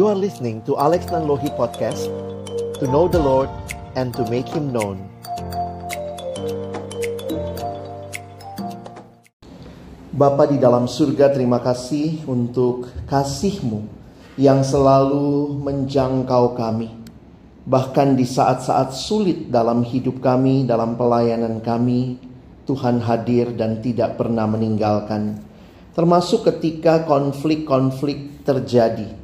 You are listening to Alex Nanlohi Podcast To know the Lord and to make Him known Bapa di dalam surga terima kasih untuk kasih-Mu yang selalu menjangkau kami Bahkan di saat-saat sulit dalam hidup kami, dalam pelayanan kami, Tuhan hadir dan tidak pernah meninggalkan. Termasuk ketika konflik-konflik terjadi.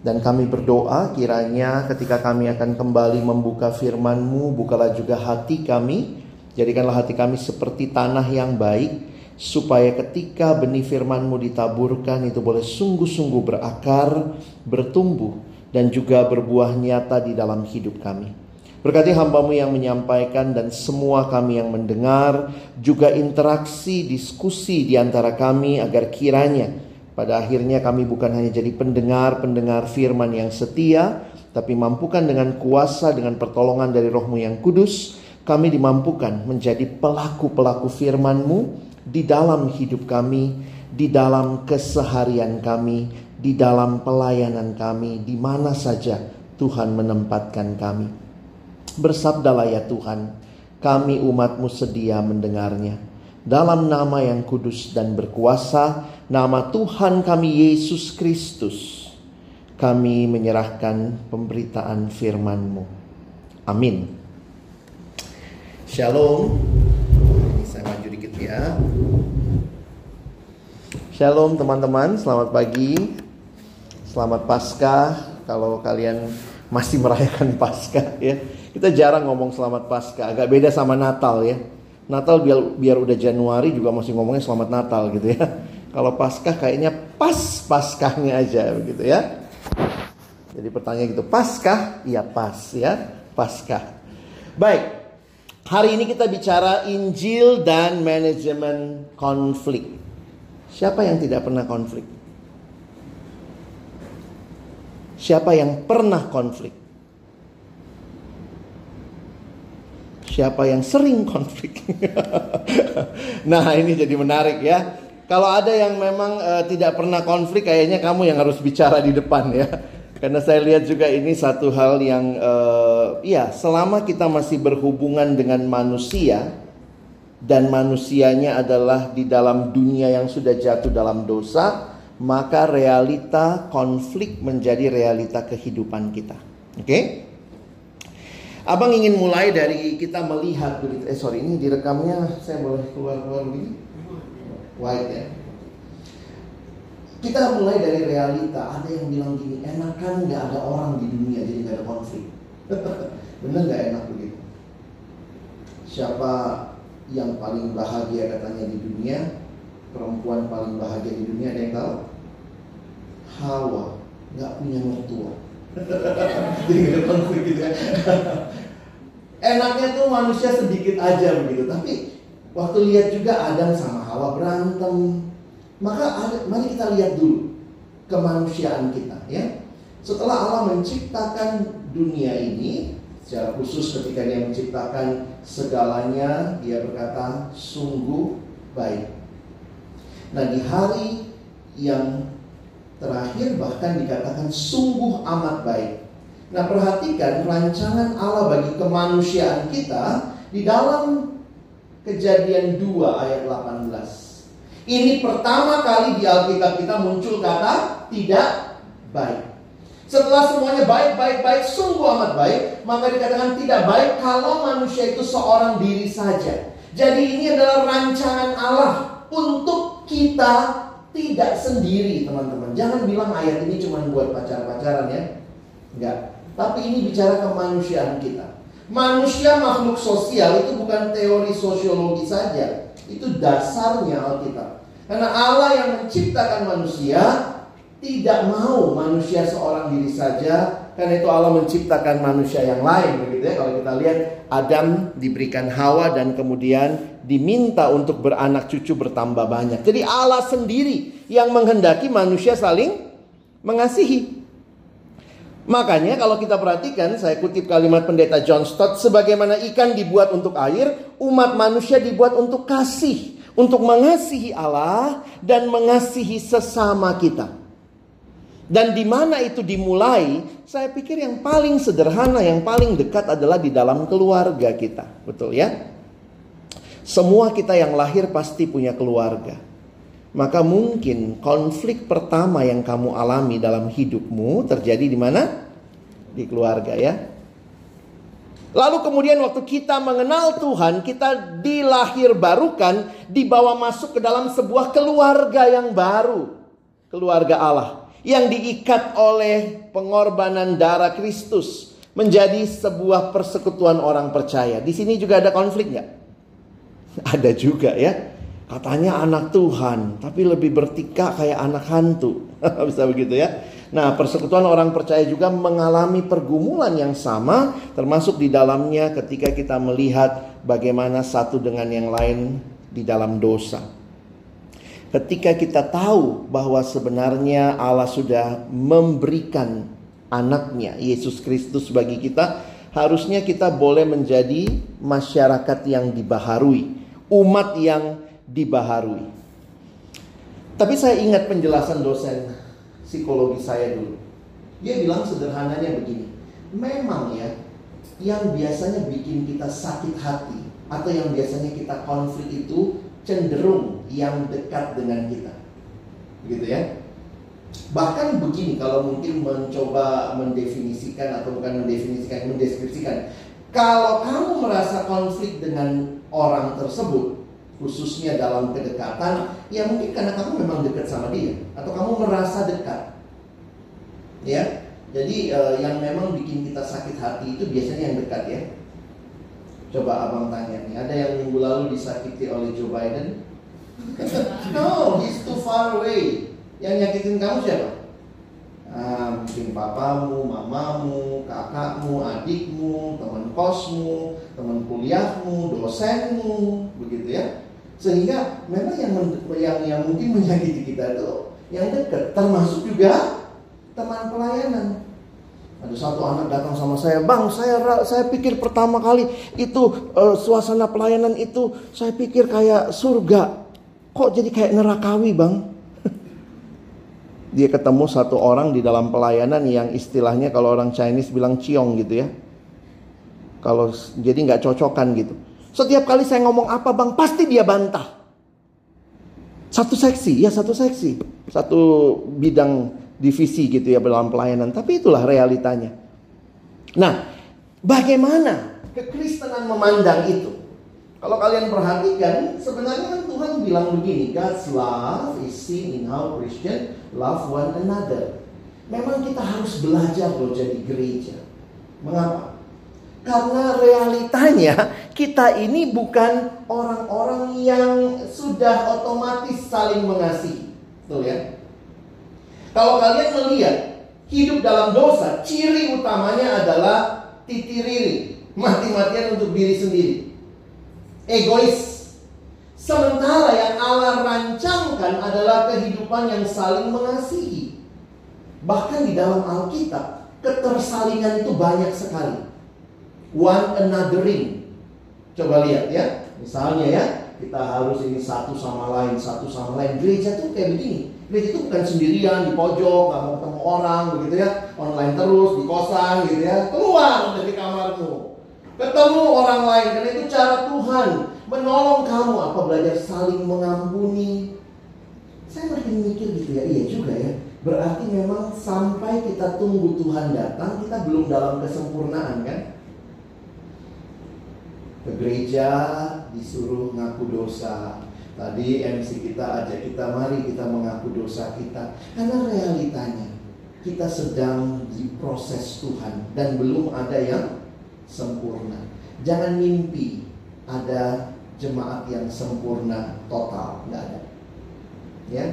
Dan kami berdoa kiranya ketika kami akan kembali membuka firman-Mu, bukalah juga hati kami. Jadikanlah hati kami seperti tanah yang baik. Supaya ketika benih firman-Mu ditaburkan itu boleh sungguh-sungguh berakar, bertumbuh dan juga berbuah nyata di dalam hidup kami. Berkati hambamu yang menyampaikan dan semua kami yang mendengar, juga interaksi, diskusi di antara kami agar kiranya pada akhirnya kami bukan hanya jadi pendengar-pendengar firman yang setia, tapi mampukan dengan kuasa, dengan pertolongan dari rohmu yang kudus, kami dimampukan menjadi pelaku-pelaku firmanmu di dalam hidup kami, di dalam keseharian kami, di dalam pelayanan kami, di mana saja Tuhan menempatkan kami. Bersabdalah ya Tuhan, kami umatmu sedia mendengarnya. Dalam nama yang kudus dan berkuasa, nama Tuhan kami Yesus Kristus, kami menyerahkan pemberitaan firman-Mu. Amin. Shalom. Ini saya maju dikit ya. Shalom teman-teman, selamat pagi. Selamat Paskah. Kalau kalian masih merayakan Paskah ya. Kita jarang ngomong selamat Paskah, agak beda sama Natal ya. Natal biar biar udah Januari juga masih ngomongnya selamat Natal gitu ya. Kalau Paskah kayaknya pas Paskahnya aja begitu ya. Jadi pertanyaan gitu, Paskah? Iya pas ya, Paskah. Baik. Hari ini kita bicara Injil dan manajemen konflik. Siapa yang tidak pernah konflik? Siapa yang pernah konflik? Siapa yang sering konflik? nah, ini jadi menarik ya. Kalau ada yang memang uh, tidak pernah konflik, kayaknya kamu yang harus bicara di depan ya. Karena saya lihat juga ini satu hal yang, uh, ya, selama kita masih berhubungan dengan manusia dan manusianya adalah di dalam dunia yang sudah jatuh dalam dosa, maka realita konflik menjadi realita kehidupan kita. Oke? Okay? Abang ingin mulai dari kita melihat. Eh sorry, ini direkamnya saya boleh keluar-keluar begini? White ya. Kita mulai dari realita. Ada yang bilang gini, enakan nggak ada orang di dunia jadi nggak ada konflik. Bener nggak enak begitu? Siapa yang paling bahagia katanya di dunia? Perempuan paling bahagia di dunia ada yang tahu? Hawa nggak punya mertua. Jadi ada konflik gitu ya. Enaknya tuh manusia sedikit aja begitu, tapi waktu lihat juga Adam sama Hawa berantem, maka mari kita lihat dulu kemanusiaan kita ya. Setelah Allah menciptakan dunia ini, secara khusus ketika dia menciptakan segalanya, dia berkata sungguh baik. Nah di hari yang terakhir bahkan dikatakan sungguh amat baik. Nah perhatikan rancangan Allah bagi kemanusiaan kita di dalam kejadian 2 ayat 18. Ini pertama kali di Alkitab kita muncul kata tidak baik. Setelah semuanya baik, baik, baik, sungguh amat baik, maka dikatakan tidak baik kalau manusia itu seorang diri saja. Jadi ini adalah rancangan Allah untuk kita tidak sendiri teman-teman. Jangan bilang ayat ini cuma buat pacar-pacaran ya. Enggak. Tapi ini bicara kemanusiaan kita. Manusia makhluk sosial itu bukan teori sosiologi saja. Itu dasarnya Alkitab. Karena Allah yang menciptakan manusia tidak mau manusia seorang diri saja karena itu Allah menciptakan manusia yang lain begitu ya. Kalau kita lihat Adam diberikan Hawa dan kemudian diminta untuk beranak cucu bertambah banyak. Jadi Allah sendiri yang menghendaki manusia saling mengasihi. Makanya kalau kita perhatikan, saya kutip kalimat pendeta John Stott, sebagaimana ikan dibuat untuk air, umat manusia dibuat untuk kasih, untuk mengasihi Allah dan mengasihi sesama kita. Dan di mana itu dimulai? Saya pikir yang paling sederhana, yang paling dekat adalah di dalam keluarga kita. Betul ya? Semua kita yang lahir pasti punya keluarga. Maka mungkin konflik pertama yang kamu alami dalam hidupmu terjadi di mana? Di keluarga ya. Lalu kemudian waktu kita mengenal Tuhan, kita dilahir barukan, dibawa masuk ke dalam sebuah keluarga yang baru. Keluarga Allah yang diikat oleh pengorbanan darah Kristus menjadi sebuah persekutuan orang percaya. Di sini juga ada konflik nggak? Ada juga ya. Katanya anak Tuhan, tapi lebih bertika kayak anak hantu. Bisa begitu ya. Nah, persekutuan orang percaya juga mengalami pergumulan yang sama, termasuk di dalamnya ketika kita melihat bagaimana satu dengan yang lain di dalam dosa. Ketika kita tahu bahwa sebenarnya Allah sudah memberikan anaknya Yesus Kristus bagi kita, harusnya kita boleh menjadi masyarakat yang dibaharui, umat yang dibaharui. Tapi saya ingat penjelasan dosen psikologi saya dulu. Dia bilang sederhananya begini. Memang ya, yang biasanya bikin kita sakit hati atau yang biasanya kita konflik itu cenderung yang dekat dengan kita. Begitu ya. Bahkan begini kalau mungkin mencoba mendefinisikan atau bukan mendefinisikan, mendeskripsikan. Kalau kamu merasa konflik dengan orang tersebut, khususnya dalam kedekatan, ya mungkin karena kamu memang dekat sama dia atau kamu merasa dekat. Ya. Jadi uh, yang memang bikin kita sakit hati itu biasanya yang dekat ya. Coba abang tanya nih, ada yang minggu lalu disakiti oleh Joe Biden? no, he's too far away. Yang nyakitin kamu siapa? Ah, mungkin papamu, mamamu, kakakmu, adikmu, teman kosmu, teman kuliahmu, dosenmu, begitu ya. Sehingga memang yang yang yang mungkin menyakiti kita itu yang dekat, termasuk juga teman pelayanan. Ada satu anak datang sama saya, bang, saya saya pikir pertama kali itu uh, suasana pelayanan itu saya pikir kayak surga, kok jadi kayak nerakawi bang? Dia ketemu satu orang di dalam pelayanan yang istilahnya kalau orang Chinese bilang ciong gitu ya. Kalau jadi nggak cocokan gitu. Setiap kali saya ngomong apa bang, pasti dia bantah. Satu seksi, ya satu seksi, satu bidang divisi gitu ya dalam pelayanan. Tapi itulah realitanya. Nah, bagaimana kekristenan memandang itu? Kalau kalian perhatikan, sebenarnya kan Tuhan bilang begini, God's love is seen in how Christian love one another. Memang kita harus belajar loh jadi gereja. Mengapa? Karena realitanya kita ini bukan orang-orang yang sudah otomatis saling mengasihi. Betul ya? Kalau kalian melihat hidup dalam dosa, ciri utamanya adalah titiriri, mati-matian untuk diri sendiri. Egois. Sementara yang Allah rancangkan adalah kehidupan yang saling mengasihi. Bahkan di dalam Alkitab, ketersalingan itu banyak sekali. One anothering. Coba lihat ya. Misalnya ya, kita harus ini satu sama lain, satu sama lain. Gereja tuh kayak begini Gereja itu bukan sendirian di pojok, nggak mau ketemu orang begitu ya, online terus di kosan gitu ya, keluar dari kamarmu, ketemu orang lain karena itu cara Tuhan menolong kamu apa belajar saling mengampuni. Saya makin mikir gitu ya, iya juga ya. Berarti memang sampai kita tunggu Tuhan datang, kita belum dalam kesempurnaan kan? Ke gereja disuruh ngaku dosa, Tadi MC kita ajak kita mari kita mengaku dosa kita. Karena realitanya kita sedang diproses Tuhan Dan belum ada yang sempurna. Jangan mimpi ada jemaat yang sempurna total. Nggak ada. Ya?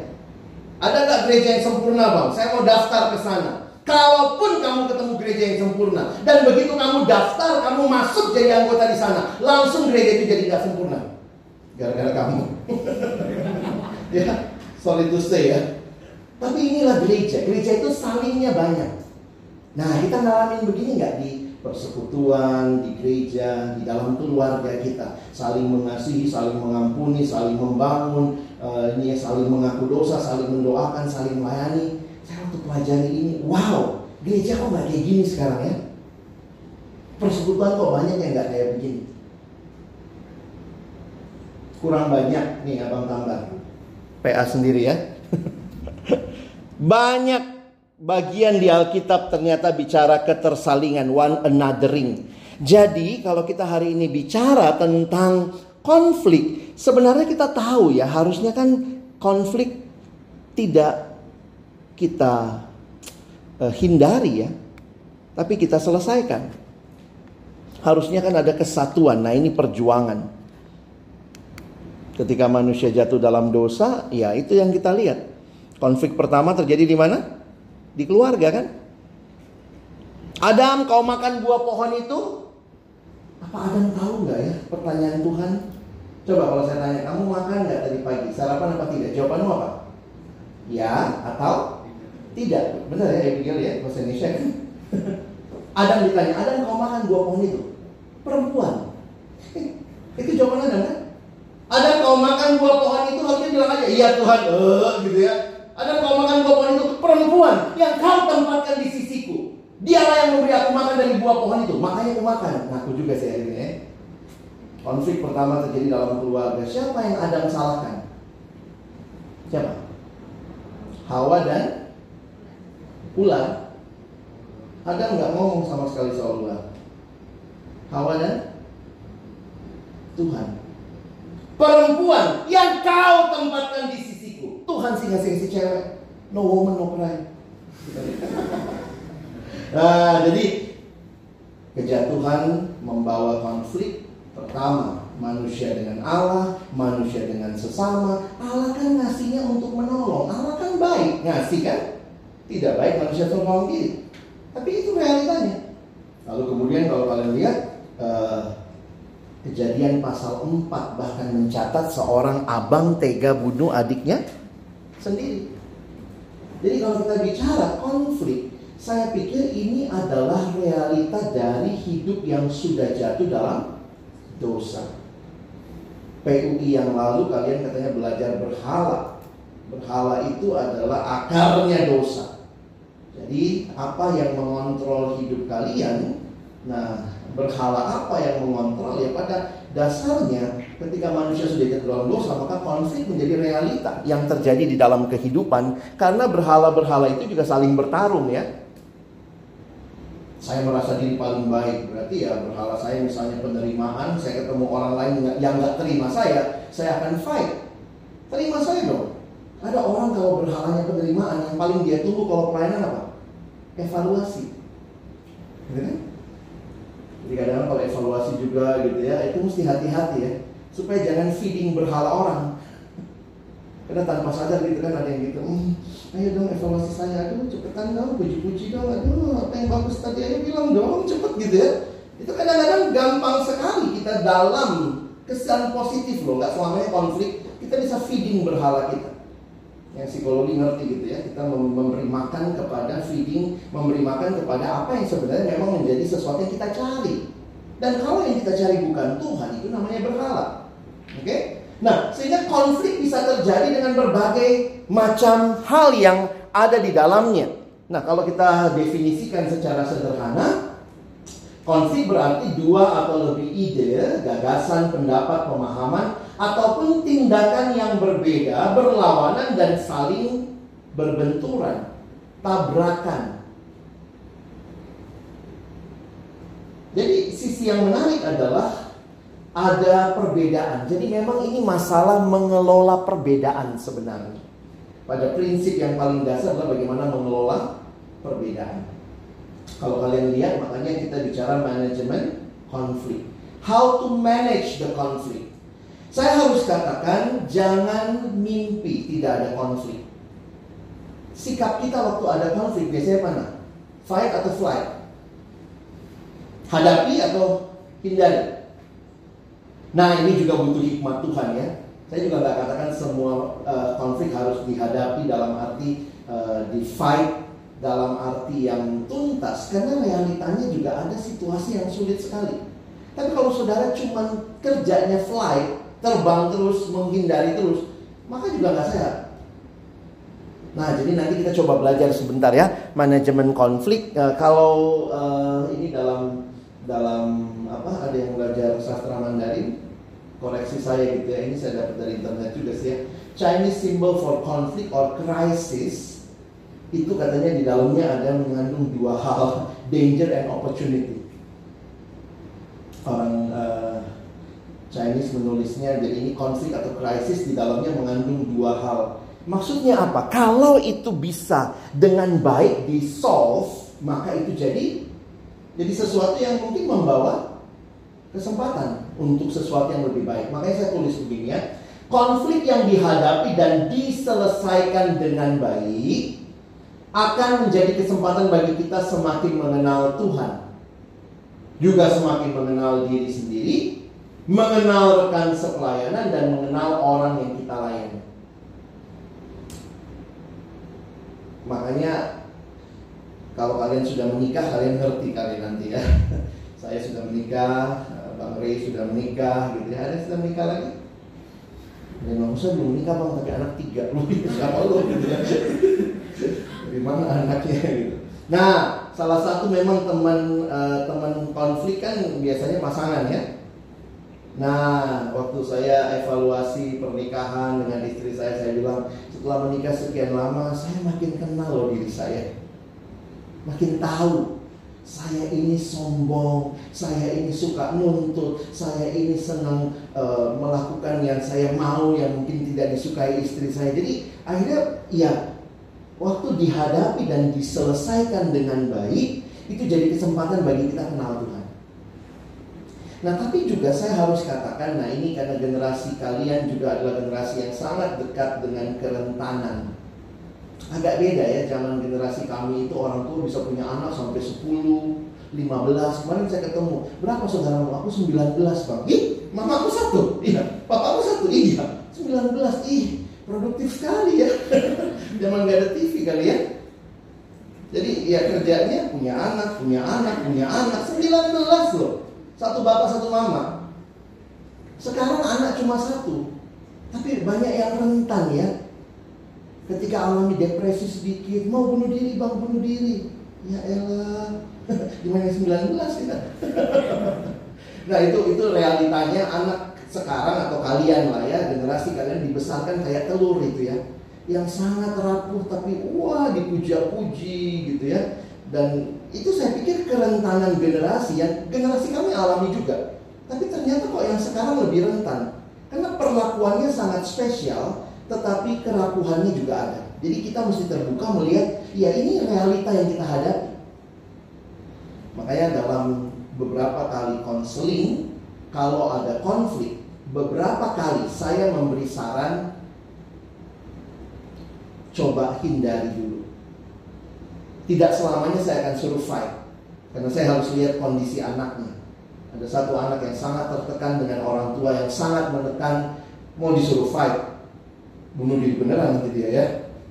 Ada nggak gereja yang sempurna bang? Saya mau daftar ke sana Kalaupun kamu ketemu gereja yang sempurna dan begitu kamu daftar, kamu masuk jadi anggota di sana, langsung gereja itu jadi tidak sempurna gara-gara kamu. ya, sorry to say ya. Tapi inilah gereja. Gereja itu salingnya banyak. Nah, kita ngalamin begini nggak di persekutuan, di gereja, di dalam keluarga kita, saling mengasihi, saling mengampuni, saling membangun, uh, ini ya, saling mengaku dosa, saling mendoakan, saling melayani. Saya waktu pelajari ini, wow, gereja kok nggak kayak gini sekarang ya? Persekutuan kok banyak yang nggak kayak begini. Kurang banyak nih abang tambah. PA sendiri ya. banyak bagian di Alkitab ternyata bicara ketersalingan one anothering. Jadi kalau kita hari ini bicara tentang konflik, sebenarnya kita tahu ya harusnya kan konflik tidak kita uh, hindari ya, tapi kita selesaikan. Harusnya kan ada kesatuan. Nah, ini perjuangan. Ketika manusia jatuh dalam dosa, ya itu yang kita lihat. Konflik pertama terjadi di mana? Di keluarga kan? Adam, kau makan buah pohon itu? Apa Adam tahu nggak ya pertanyaan Tuhan? Coba kalau saya tanya, kamu makan nggak tadi pagi? Sarapan apa tidak? Jawabanmu apa? Ya atau tidak? Benar ya Abigail ya, bahasa Indonesia kan? Adam ditanya, Adam kau makan buah pohon itu? Perempuan. itu jawaban Adam kan? Adam kau makan buah pohon itu harusnya bilang aja, iya Tuhan, eh, gitu ya. Ada kau makan buah pohon itu perempuan yang kau tempatkan di sisiku. Dialah yang memberi aku makan dari buah pohon itu. Makanya aku makan. Ngaku juga sih akhirnya. Ya. Konflik pertama terjadi dalam keluarga. Siapa yang Adam salahkan? Siapa? Hawa dan ular. Adam nggak ngomong sama sekali soal ular. Hawa Tuhan. Perempuan yang kau tempatkan di sisi Tuhan sih ngasih si cewek. No woman, no cry. nah, jadi kejatuhan membawa konflik pertama manusia dengan Allah, manusia dengan sesama. Allah kan ngasihnya untuk menolong. Allah kan baik ngasih kan? Tidak baik manusia menolong diri. Tapi itu realitanya. Lalu kemudian kalau kalian lihat uh, kejadian pasal 4 bahkan mencatat seorang abang tega bunuh adiknya sendiri. Jadi kalau kita bicara konflik, saya pikir ini adalah realita dari hidup yang sudah jatuh dalam dosa. PUI yang lalu kalian katanya belajar berhala. Berhala itu adalah akarnya dosa. Jadi apa yang mengontrol hidup kalian? Nah, berhala apa yang mengontrol? Ya pada Dasarnya ketika manusia sudah jatuh dalam dosa maka konflik menjadi realita yang terjadi di dalam kehidupan karena berhala-berhala itu juga saling bertarung ya. Saya merasa diri paling baik berarti ya berhala saya misalnya penerimaan saya ketemu orang lain yang nggak terima saya saya akan fight terima saya dong. Ada orang kalau berhalanya penerimaan yang paling dia tunggu kalau pelayanan apa? Evaluasi. Gitu kan? Jadi kadang kalau evaluasi juga gitu ya, itu mesti hati-hati ya. Supaya jangan feeding berhala orang. Karena tanpa sadar gitu kan ada yang gitu, hmm, ayo dong evaluasi saya, aduh cepetan dong, puji-puji dong, aduh apa yang bagus tadi ayo bilang dong, cepet gitu ya. Itu kadang-kadang gampang sekali kita dalam kesan positif loh, nggak selamanya konflik, kita bisa feeding berhala kita yang psikologi ngerti gitu ya kita memberi makan kepada feeding memberi makan kepada apa yang sebenarnya memang menjadi sesuatu yang kita cari. Dan kalau yang kita cari bukan Tuhan itu namanya berhala. Oke? Okay? nah sehingga konflik bisa terjadi dengan berbagai macam hal yang ada di dalamnya. Nah kalau kita definisikan secara sederhana Konflik berarti dua atau lebih ide, gagasan, pendapat, pemahaman ataupun tindakan yang berbeda, berlawanan dan saling berbenturan, tabrakan. Jadi sisi yang menarik adalah ada perbedaan. Jadi memang ini masalah mengelola perbedaan sebenarnya. Pada prinsip yang paling dasar adalah bagaimana mengelola perbedaan. Kalau kalian lihat makanya kita bicara manajemen konflik. How to manage the conflict. Saya harus katakan jangan mimpi tidak ada konflik. Sikap kita waktu ada konflik biasanya mana? Fight atau flight? Hadapi atau hindari? Nah ini juga butuh hikmat Tuhan ya. Saya juga nggak katakan semua uh, konflik harus dihadapi dalam arti uh, di fight dalam arti yang tuntas karena realitanya juga ada situasi yang sulit sekali. Tapi kalau saudara cuma kerjanya flight, terbang terus, menghindari terus, maka juga nggak sehat. Nah, jadi nanti kita coba belajar sebentar ya manajemen konflik. Uh, kalau uh, ini dalam dalam apa ada yang belajar sastra Mandarin, koreksi saya gitu ya. Ini saya dapat dari internet juga sih ya. Chinese symbol for conflict or crisis itu katanya di dalamnya ada mengandung dua hal, danger and opportunity. Orang Chinese menulisnya jadi ini konflik atau krisis di dalamnya mengandung dua hal Maksudnya apa? Kalau itu bisa dengan baik di solve, maka itu jadi jadi sesuatu yang mungkin membawa kesempatan untuk sesuatu yang lebih baik. Makanya saya tulis begini ya. Konflik yang dihadapi dan diselesaikan dengan baik akan menjadi kesempatan bagi kita semakin mengenal Tuhan. Juga semakin mengenal diri sendiri, mengenal rekan sepelayanan dan mengenal orang yang kita layani. Makanya kalau kalian sudah menikah kalian ngerti kalian nanti ya. Saya sudah menikah, Bang Ray sudah menikah gitu ya. Ada sudah menikah lagi? Dan Bang Musa belum menikah bang, tapi anak tiga lu siapa lu gitu ya. Dari mana anaknya gitu. Nah, salah satu memang teman uh, teman konflik kan biasanya pasangan ya. Nah, waktu saya evaluasi pernikahan dengan istri saya, saya bilang setelah menikah sekian lama, saya makin kenal loh diri saya. Makin tahu saya ini sombong, saya ini suka nuntut, saya ini senang uh, melakukan yang saya mau yang mungkin tidak disukai istri saya. Jadi akhirnya ya waktu dihadapi dan diselesaikan dengan baik itu jadi kesempatan bagi kita kenal Tuhan. Nah tapi juga saya harus katakan, nah ini karena generasi kalian juga adalah generasi yang sangat dekat dengan kerentanan. Agak beda ya, zaman generasi kami itu orang tua bisa punya anak sampai 10, 15. Kemarin saya ketemu, berapa saudara Aku 19 bang. Ih, mama aku satu. Iya, papa aku satu. Iya, 19. Ih, produktif sekali ya. zaman gak ada TV kali ya. Jadi ya kerjanya punya anak, punya anak, punya anak. 19 loh. Satu bapak, satu mama. Sekarang anak cuma satu. Tapi banyak yang rentan ya. Ketika alami depresi sedikit, mau bunuh diri, bang bunuh diri. Ya elah, gimana 19 kita? nah itu itu realitanya anak sekarang atau kalian lah ya generasi kalian dibesarkan kayak telur itu ya yang sangat rapuh tapi wah dipuja-puji gitu ya dan itu saya pikir kerentanan generasi yang generasi kami alami juga. Tapi ternyata kok yang sekarang lebih rentan. Karena perlakuannya sangat spesial, tetapi kerapuhannya juga ada. Jadi kita mesti terbuka melihat, ya ini realita yang kita hadapi. Makanya dalam beberapa kali konseling, kalau ada konflik, beberapa kali saya memberi saran, coba hindari dulu tidak selamanya saya akan fight karena saya harus lihat kondisi anaknya. Ada satu anak yang sangat tertekan dengan orang tua yang sangat menekan mau disuruh fight bunuh diri beneran nanti dia ya.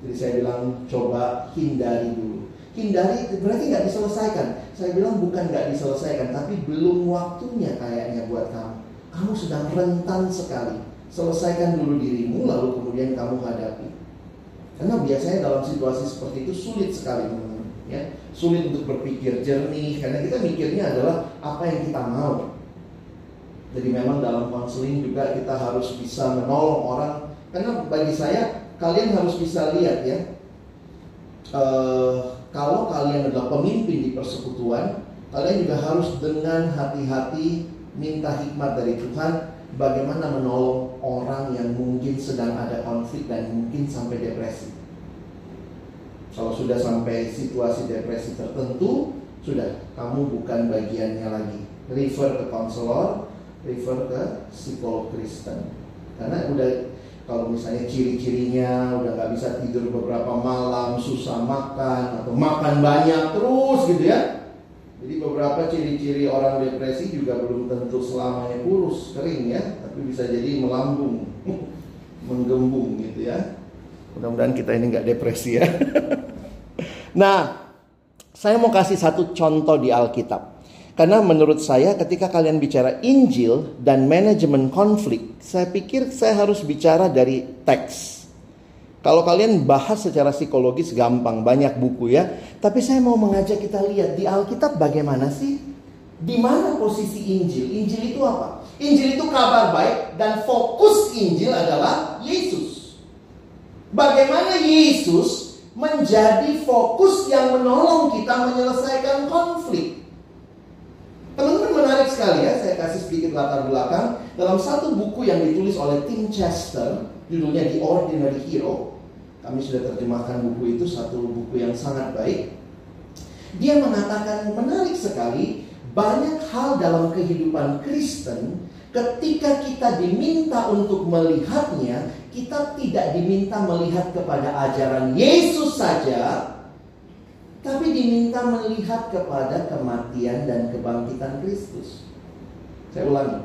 Jadi saya bilang coba hindari dulu. Hindari berarti nggak diselesaikan. Saya bilang bukan nggak diselesaikan, tapi belum waktunya kayaknya buat kamu. Kamu sedang rentan sekali. Selesaikan dulu dirimu, lalu kemudian kamu hadapi. Karena biasanya dalam situasi seperti itu sulit sekali ya sulit untuk berpikir jernih karena kita mikirnya adalah apa yang kita mau. Jadi memang dalam konseling juga kita harus bisa menolong orang. Karena bagi saya kalian harus bisa lihat ya uh, kalau kalian adalah pemimpin di persekutuan kalian juga harus dengan hati-hati minta hikmat dari Tuhan bagaimana menolong orang yang mungkin sedang ada konflik dan mungkin sampai depresi kalau sudah sampai situasi depresi tertentu, sudah kamu bukan bagiannya lagi. Refer ke konselor, refer ke psikolog Kristen. Karena udah kalau misalnya ciri-cirinya udah nggak bisa tidur beberapa malam, susah makan atau makan banyak terus gitu ya. Jadi beberapa ciri-ciri orang depresi juga belum tentu selamanya kurus, kering ya, tapi bisa jadi melambung, menggembung gitu ya. Mudah-mudahan kita ini nggak depresi ya. nah, saya mau kasih satu contoh di Alkitab. Karena menurut saya ketika kalian bicara Injil dan manajemen konflik, saya pikir saya harus bicara dari teks. Kalau kalian bahas secara psikologis gampang, banyak buku ya. Tapi saya mau mengajak kita lihat di Alkitab bagaimana sih? Di mana posisi Injil? Injil itu apa? Injil itu kabar baik dan fokus Injil adalah Yesus. Bagaimana Yesus menjadi fokus yang menolong kita menyelesaikan konflik. Teman-teman menarik sekali ya, saya kasih sedikit latar belakang. Dalam satu buku yang ditulis oleh Tim Chester, judulnya The Ordinary Hero. Kami sudah terjemahkan buku itu, satu buku yang sangat baik. Dia mengatakan menarik sekali, banyak hal dalam kehidupan Kristen ketika kita diminta untuk melihatnya, kita tidak diminta melihat kepada ajaran Yesus saja, tapi diminta melihat kepada kematian dan kebangkitan Kristus. Saya ulangi.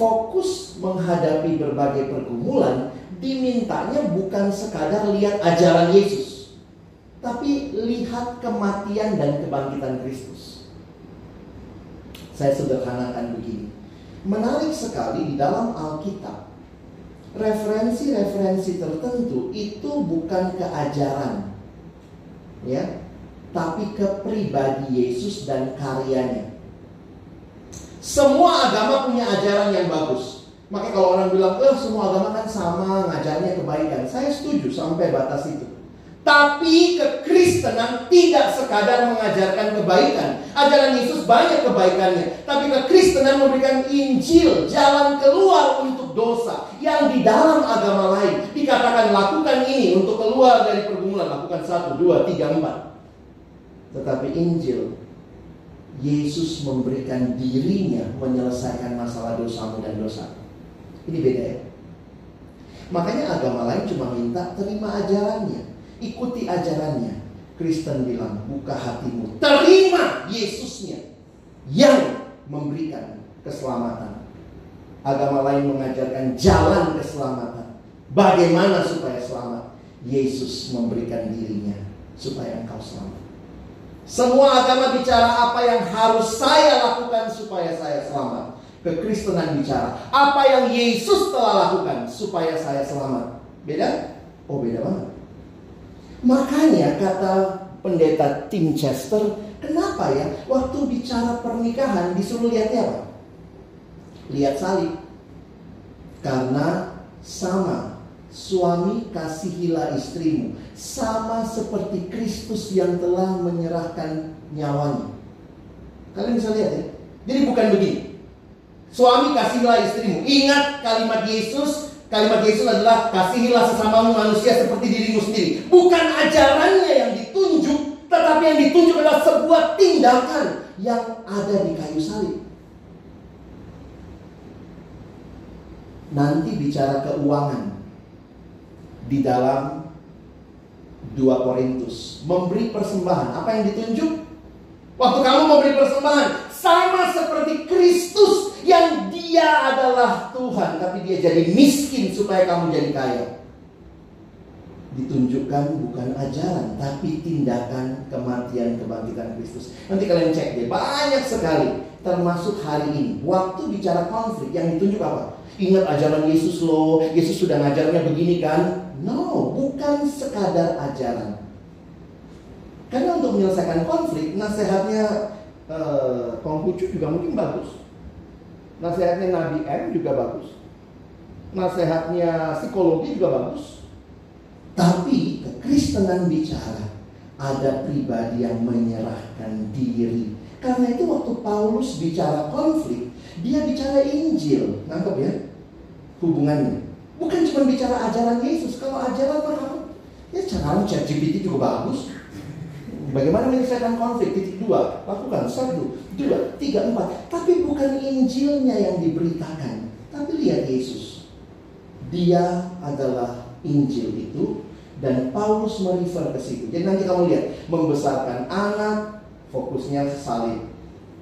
Fokus menghadapi berbagai pergumulan dimintanya bukan sekadar lihat ajaran Yesus, tapi lihat kematian dan kebangkitan Kristus. Saya sederhanakan begini. Menarik sekali di dalam Alkitab, referensi-referensi tertentu itu bukan keajaran, ya, tapi ke pribadi Yesus dan karyanya. Semua agama punya ajaran yang bagus. Makanya kalau orang bilang, eh semua agama kan sama ngajarnya kebaikan. Saya setuju sampai batas itu. Tapi kekristenan tidak sekadar mengajarkan kebaikan. Ajaran Yesus banyak kebaikannya. Tapi kekristenan memberikan Injil, jalan keluar untuk dosa. Yang di dalam agama lain dikatakan lakukan ini untuk keluar dari pergumulan. Lakukan satu, dua, tiga, empat. Tetapi Injil, Yesus memberikan dirinya menyelesaikan masalah dosamu dan dosa. Ini beda ya. Makanya agama lain cuma minta terima ajarannya ikuti ajarannya. Kristen bilang, buka hatimu, terima Yesusnya yang memberikan keselamatan. Agama lain mengajarkan jalan keselamatan. Bagaimana supaya selamat? Yesus memberikan dirinya supaya engkau selamat. Semua agama bicara apa yang harus saya lakukan supaya saya selamat. Kekristenan bicara apa yang Yesus telah lakukan supaya saya selamat. Beda? Oh beda banget. Makanya kata pendeta Tim Chester, kenapa ya waktu bicara pernikahan disuruh lihatnya apa? Lihat salib. Karena sama suami kasihilah istrimu sama seperti Kristus yang telah menyerahkan nyawanya. Kalian bisa lihat ya. Jadi bukan begini. Suami kasihilah istrimu. Ingat kalimat Yesus Kalimat Yesus adalah kasihilah sesama manusia seperti dirimu sendiri. Bukan ajarannya yang ditunjuk, tetapi yang ditunjuk adalah sebuah tindakan yang ada di kayu salib. Nanti bicara keuangan di dalam 2 Korintus. Memberi persembahan. Apa yang ditunjuk? Waktu kamu memberi persembahan. Sama seperti Kristus yang dia adalah Tuhan tapi dia jadi miskin supaya kamu jadi kaya. Ditunjukkan bukan ajaran tapi tindakan kematian kebangkitan Kristus. Nanti kalian cek deh banyak sekali termasuk hari ini waktu bicara konflik yang ditunjuk apa? Ingat ajaran Yesus loh, Yesus sudah ngajarnya begini kan? No, bukan sekadar ajaran. Karena untuk menyelesaikan konflik, nasihatnya uh, Konghucu juga mungkin bagus. Nasihatnya Nabi M juga bagus. Nasihatnya psikologi juga bagus. Tapi kekristenan bicara ada pribadi yang menyerahkan diri. Karena itu waktu Paulus bicara konflik, dia bicara Injil. Nangkep ya? Hubungannya. Bukan cuma bicara ajaran Yesus. Kalau ajaran mah ya cara chat GPT juga bagus. Bagaimana menyelesaikan konflik? Titik dua, lakukan satu, dua, tiga, empat. Tapi bukan Injilnya yang diberitakan, tapi lihat Yesus. Dia adalah Injil itu dan Paulus merefer ke situ. Jadi nanti kamu lihat membesarkan anak, fokusnya salib.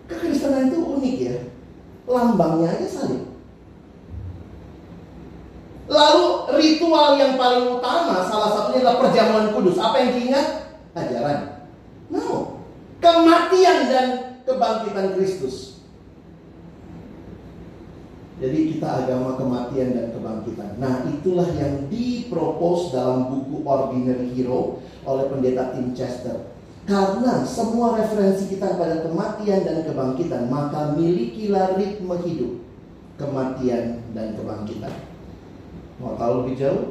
Kekristenan itu unik ya, lambangnya aja salib. Lalu ritual yang paling utama salah satunya adalah perjamuan kudus. Apa yang diingat? Ajaran. No. Kematian dan kebangkitan Kristus. Jadi kita agama kematian dan kebangkitan. Nah itulah yang dipropos dalam buku Ordinary Hero oleh pendeta Tim Chester. Karena semua referensi kita pada kematian dan kebangkitan, maka milikilah ritme hidup kematian dan kebangkitan. Mau tahu lebih jauh?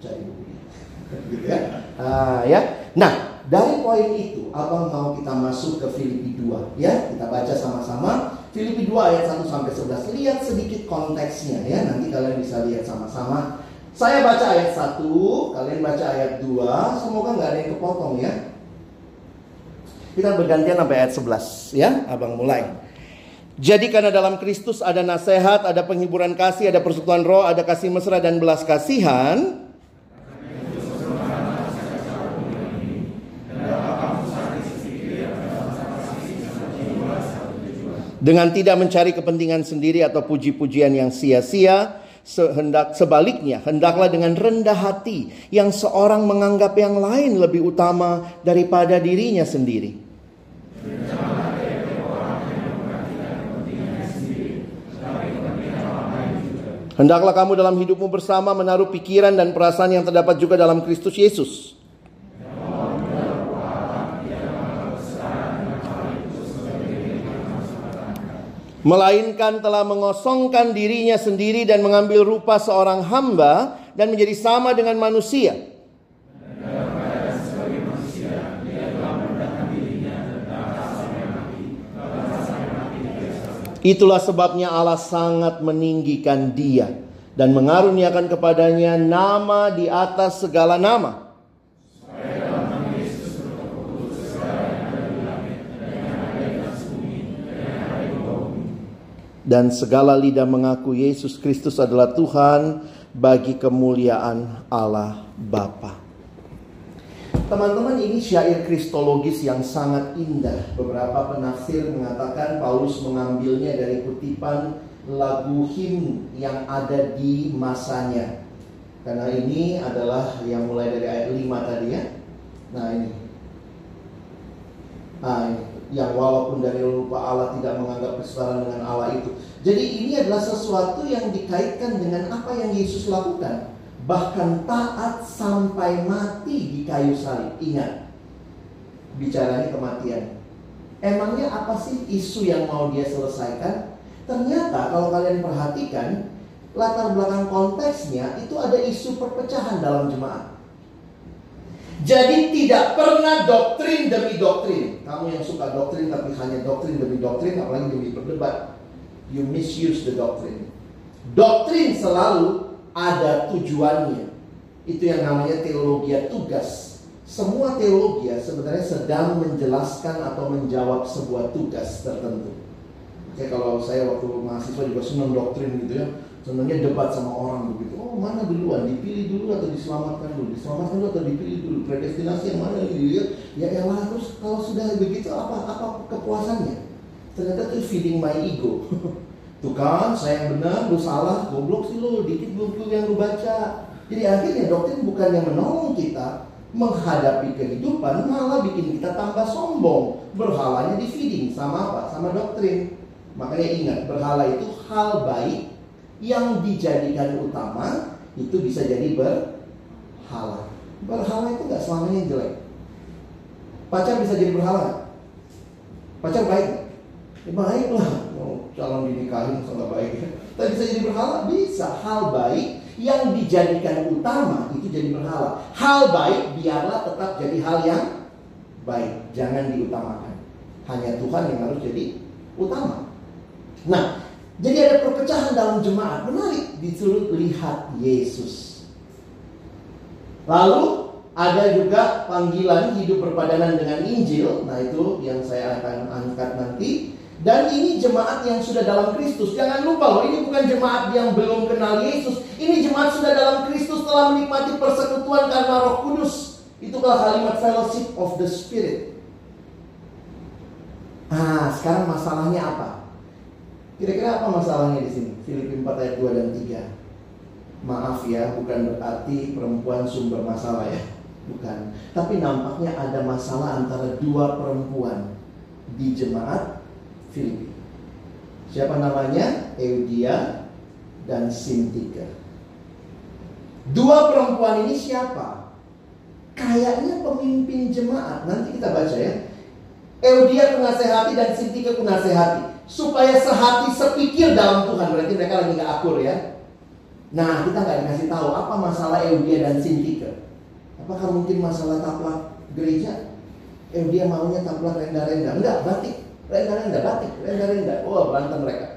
Cari bukunya. gitu ya. Uh, ya. Nah, dari poin itu, Abang mau kita masuk ke Filipi 2 ya. Kita baca sama-sama Filipi 2 ayat 1 sampai 11. Lihat sedikit konteksnya ya. Nanti kalian bisa lihat sama-sama. Saya baca ayat 1, kalian baca ayat 2. Semoga nggak ada yang kepotong ya. Kita bergantian sampai ayat 11 ya. Abang mulai. Jadi karena dalam Kristus ada nasihat, ada penghiburan kasih, ada persekutuan roh, ada kasih mesra dan belas kasihan, dengan tidak mencari kepentingan sendiri atau puji-pujian yang sia-sia, sehendak sebaliknya hendaklah dengan rendah hati yang seorang menganggap yang lain lebih utama daripada dirinya sendiri. Hendaklah kamu dalam hidupmu bersama menaruh pikiran dan perasaan yang terdapat juga dalam Kristus Yesus. melainkan telah mengosongkan dirinya sendiri dan mengambil rupa seorang hamba dan menjadi sama dengan manusia. Itulah sebabnya Allah sangat meninggikan dia dan mengaruniakan kepadanya nama di atas segala nama dan segala lidah mengaku Yesus Kristus adalah Tuhan bagi kemuliaan Allah Bapa. Teman-teman ini syair kristologis yang sangat indah. Beberapa penafsir mengatakan Paulus mengambilnya dari kutipan lagu him yang ada di masanya. Karena ini adalah yang mulai dari ayat 5 tadi ya. Nah ini. Nah ini yang walaupun dari lupa Allah tidak menganggap kesetaraan dengan Allah itu. Jadi ini adalah sesuatu yang dikaitkan dengan apa yang Yesus lakukan. Bahkan taat sampai mati di kayu salib. Ingat, bicaranya kematian. Emangnya apa sih isu yang mau dia selesaikan? Ternyata kalau kalian perhatikan, latar belakang konteksnya itu ada isu perpecahan dalam jemaat. Jadi tidak pernah doktrin demi doktrin. Kamu yang suka doktrin tapi hanya doktrin demi doktrin, apalagi demi berdebat, you misuse the doctrine. Doktrin selalu ada tujuannya. Itu yang namanya teologi tugas. Semua teologi sebenarnya sedang menjelaskan atau menjawab sebuah tugas tertentu. Oke, kalau saya waktu mahasiswa juga senang doktrin gitu ya senangnya debat sama orang begitu. Oh mana duluan, dipilih dulu atau diselamatkan dulu, diselamatkan dulu atau dipilih dulu, predestinasi yang mana ya. Ya elah terus kalau sudah begitu apa apa kepuasannya? Ternyata itu feeding my ego. Tuh kan, saya yang benar, lu salah, goblok sih lu, dikit buku yang lu baca. Jadi akhirnya doktrin bukan yang menolong kita menghadapi kehidupan, malah bikin kita tambah sombong. Berhalanya di feeding sama apa? Sama doktrin. Makanya ingat, berhala itu hal baik yang dijadikan utama itu bisa jadi berhala. Berhala itu nggak selamanya jelek. Pacar bisa jadi berhala Pacar baik? Ya baik lah. Oh, calon dinikahin nggak baik. Tapi bisa jadi berhala? Bisa. Hal baik yang dijadikan utama itu jadi berhala. Hal baik biarlah tetap jadi hal yang baik. Jangan diutamakan. Hanya Tuhan yang harus jadi utama. Nah, jadi ada perpecahan dalam jemaat. Menarik disuruh lihat Yesus. Lalu ada juga panggilan hidup berpadanan dengan Injil. Nah itu yang saya akan angkat nanti. Dan ini jemaat yang sudah dalam Kristus. Jangan lupa loh, ini bukan jemaat yang belum kenal Yesus. Ini jemaat sudah dalam Kristus telah menikmati persekutuan karena Roh Kudus. Itu kalau kalimat fellowship of the Spirit. Ah, sekarang masalahnya apa? Kira-kira apa masalahnya di sini? Filipi 4 ayat 2 dan 3. Maaf ya, bukan berarti perempuan sumber masalah ya. Bukan. Tapi nampaknya ada masalah antara dua perempuan di jemaat Filipi. Siapa namanya? Eudia dan Sintika. Dua perempuan ini siapa? Kayaknya pemimpin jemaat. Nanti kita baca ya. Eudia kunasehati dan Sintika kunasehati. Supaya sehati sepikir dalam Tuhan. Berarti mereka lagi gak akur ya. Nah kita nggak dikasih tahu apa masalah Eudia dan Sintika. Apakah mungkin masalah taplak gereja? Eudia maunya taplak rendah-rendah. Enggak, batik. Rendah-rendah, batik. Rendah-rendah. Oh berantem mereka.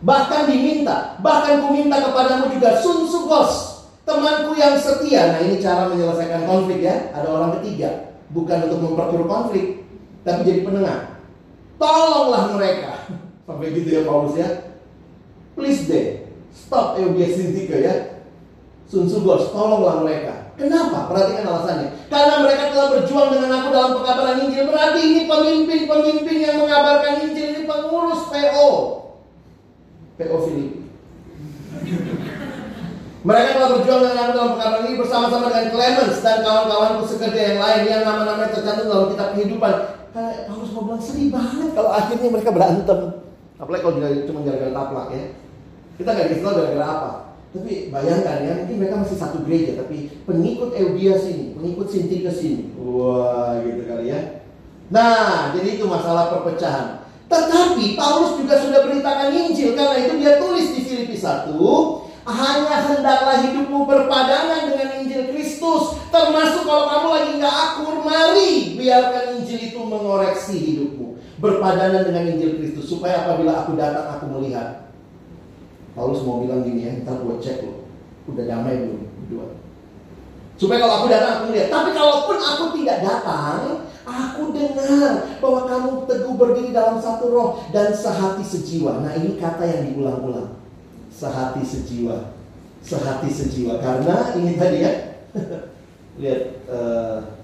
Bahkan diminta, bahkan ku minta kepadamu juga sun sugos, temanku yang setia. Nah ini cara menyelesaikan konflik ya. Ada orang ketiga, bukan untuk memperkeruh konflik, tapi jadi penengah. Tolonglah mereka. Sampai gitu ya Paulus ya. Please deh, stop Sintika ya. Sun Sugos, tolonglah mereka. Kenapa? Perhatikan alasannya. Karena mereka telah berjuang dengan aku dalam pekabaran Injil. Berarti ini pemimpin-pemimpin yang mengabarkan Injil ini pengurus PO. PO Filipi. Mereka telah berjuang dengan aku dalam pekabaran ini bersama-sama dengan Clemens dan kawan-kawanku sekerja yang lain yang nama-namanya tercantum dalam kitab kehidupan. Kayak Paulus mau bilang sedih banget kalau akhirnya mereka berantem. Apalagi kalau cuma gara-gara taplak ya. Kita nggak tahu gara-gara apa. Tapi bayangkan ya, mungkin mereka masih satu gereja, tapi pengikut Eudia sini, pengikut Sinti ke sini. Wah, gitu kali ya. Nah, jadi itu masalah perpecahan. Tetapi Paulus juga sudah beritakan Injil karena itu dia tulis di Filipi 1, hanya hendaklah hidupmu berpadangan dengan Injil Kristus, termasuk kalau kamu lagi nggak akur, mari biarkan Injil itu mengoreksi hidupmu. Berpadangan dengan Injil Kristus supaya apabila aku datang aku melihat Paulus mau bilang gini ya, ntar gue cek lo, udah damai belum berdua. Supaya kalau aku datang aku lihat. Tapi kalaupun aku tidak datang, aku dengar bahwa kamu teguh berdiri dalam satu roh dan sehati sejiwa. Nah ini kata yang diulang-ulang. Sehati sejiwa. Sehati sejiwa. Karena ini tadi ya. lihat. Uh,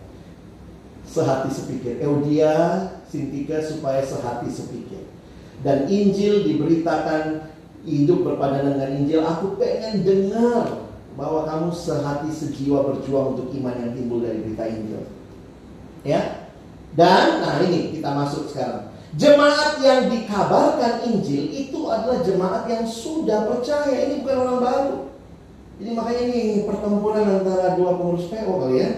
sehati sepikir. Eudia, Sintika supaya sehati sepikir. Dan Injil diberitakan hidup berpadanan dengan Injil, aku pengen dengar bahwa kamu sehati sejiwa berjuang untuk iman yang timbul dari berita Injil. Ya. Dan nah ini kita masuk sekarang. Jemaat yang dikabarkan Injil itu adalah jemaat yang sudah percaya. Ini bukan orang baru. Jadi makanya ini pertempuran antara dua pengurus PO kali ya.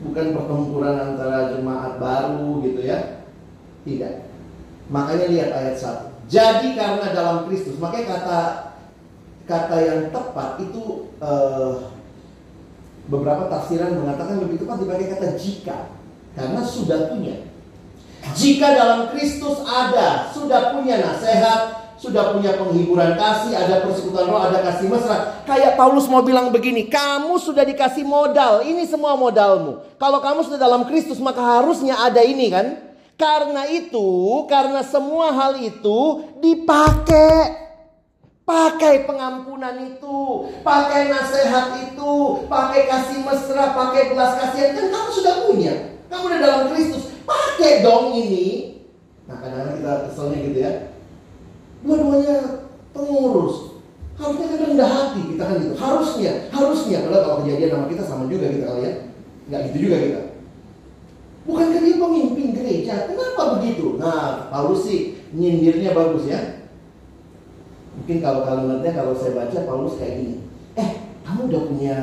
Bukan pertempuran antara jemaat baru gitu ya. Tidak. Makanya lihat ayat 1. Jadi karena dalam Kristus, makanya kata kata yang tepat itu uh, beberapa tafsiran mengatakan lebih tepat dipakai kata jika karena sudah punya. Jika dalam Kristus ada, sudah punya nasihat, sudah punya penghiburan kasih, ada persekutuan roh, ada kasih mesra. Kayak Paulus mau bilang begini, kamu sudah dikasih modal, ini semua modalmu. Kalau kamu sudah dalam Kristus, maka harusnya ada ini kan. Karena itu, karena semua hal itu dipakai. Pakai pengampunan itu, pakai nasihat itu, pakai kasih mesra, pakai belas kasihan. Kan kamu sudah punya. Kamu udah dalam Kristus. Pakai dong ini. Nah kadang-kadang kita keselnya gitu ya. Dua-duanya pengurus. Harusnya kan rendah hati kita kan gitu. Harusnya, harusnya. Kalau kalau kejadian sama kita sama juga kita kali ya. Nggak gitu juga kita. Bukankah dia pemimpin gereja? Kenapa begitu? Nah, Paulus sih nyindirnya bagus ya. Mungkin kalau kalimatnya kalau saya baca Paulus kayak gini. Eh, kamu udah punya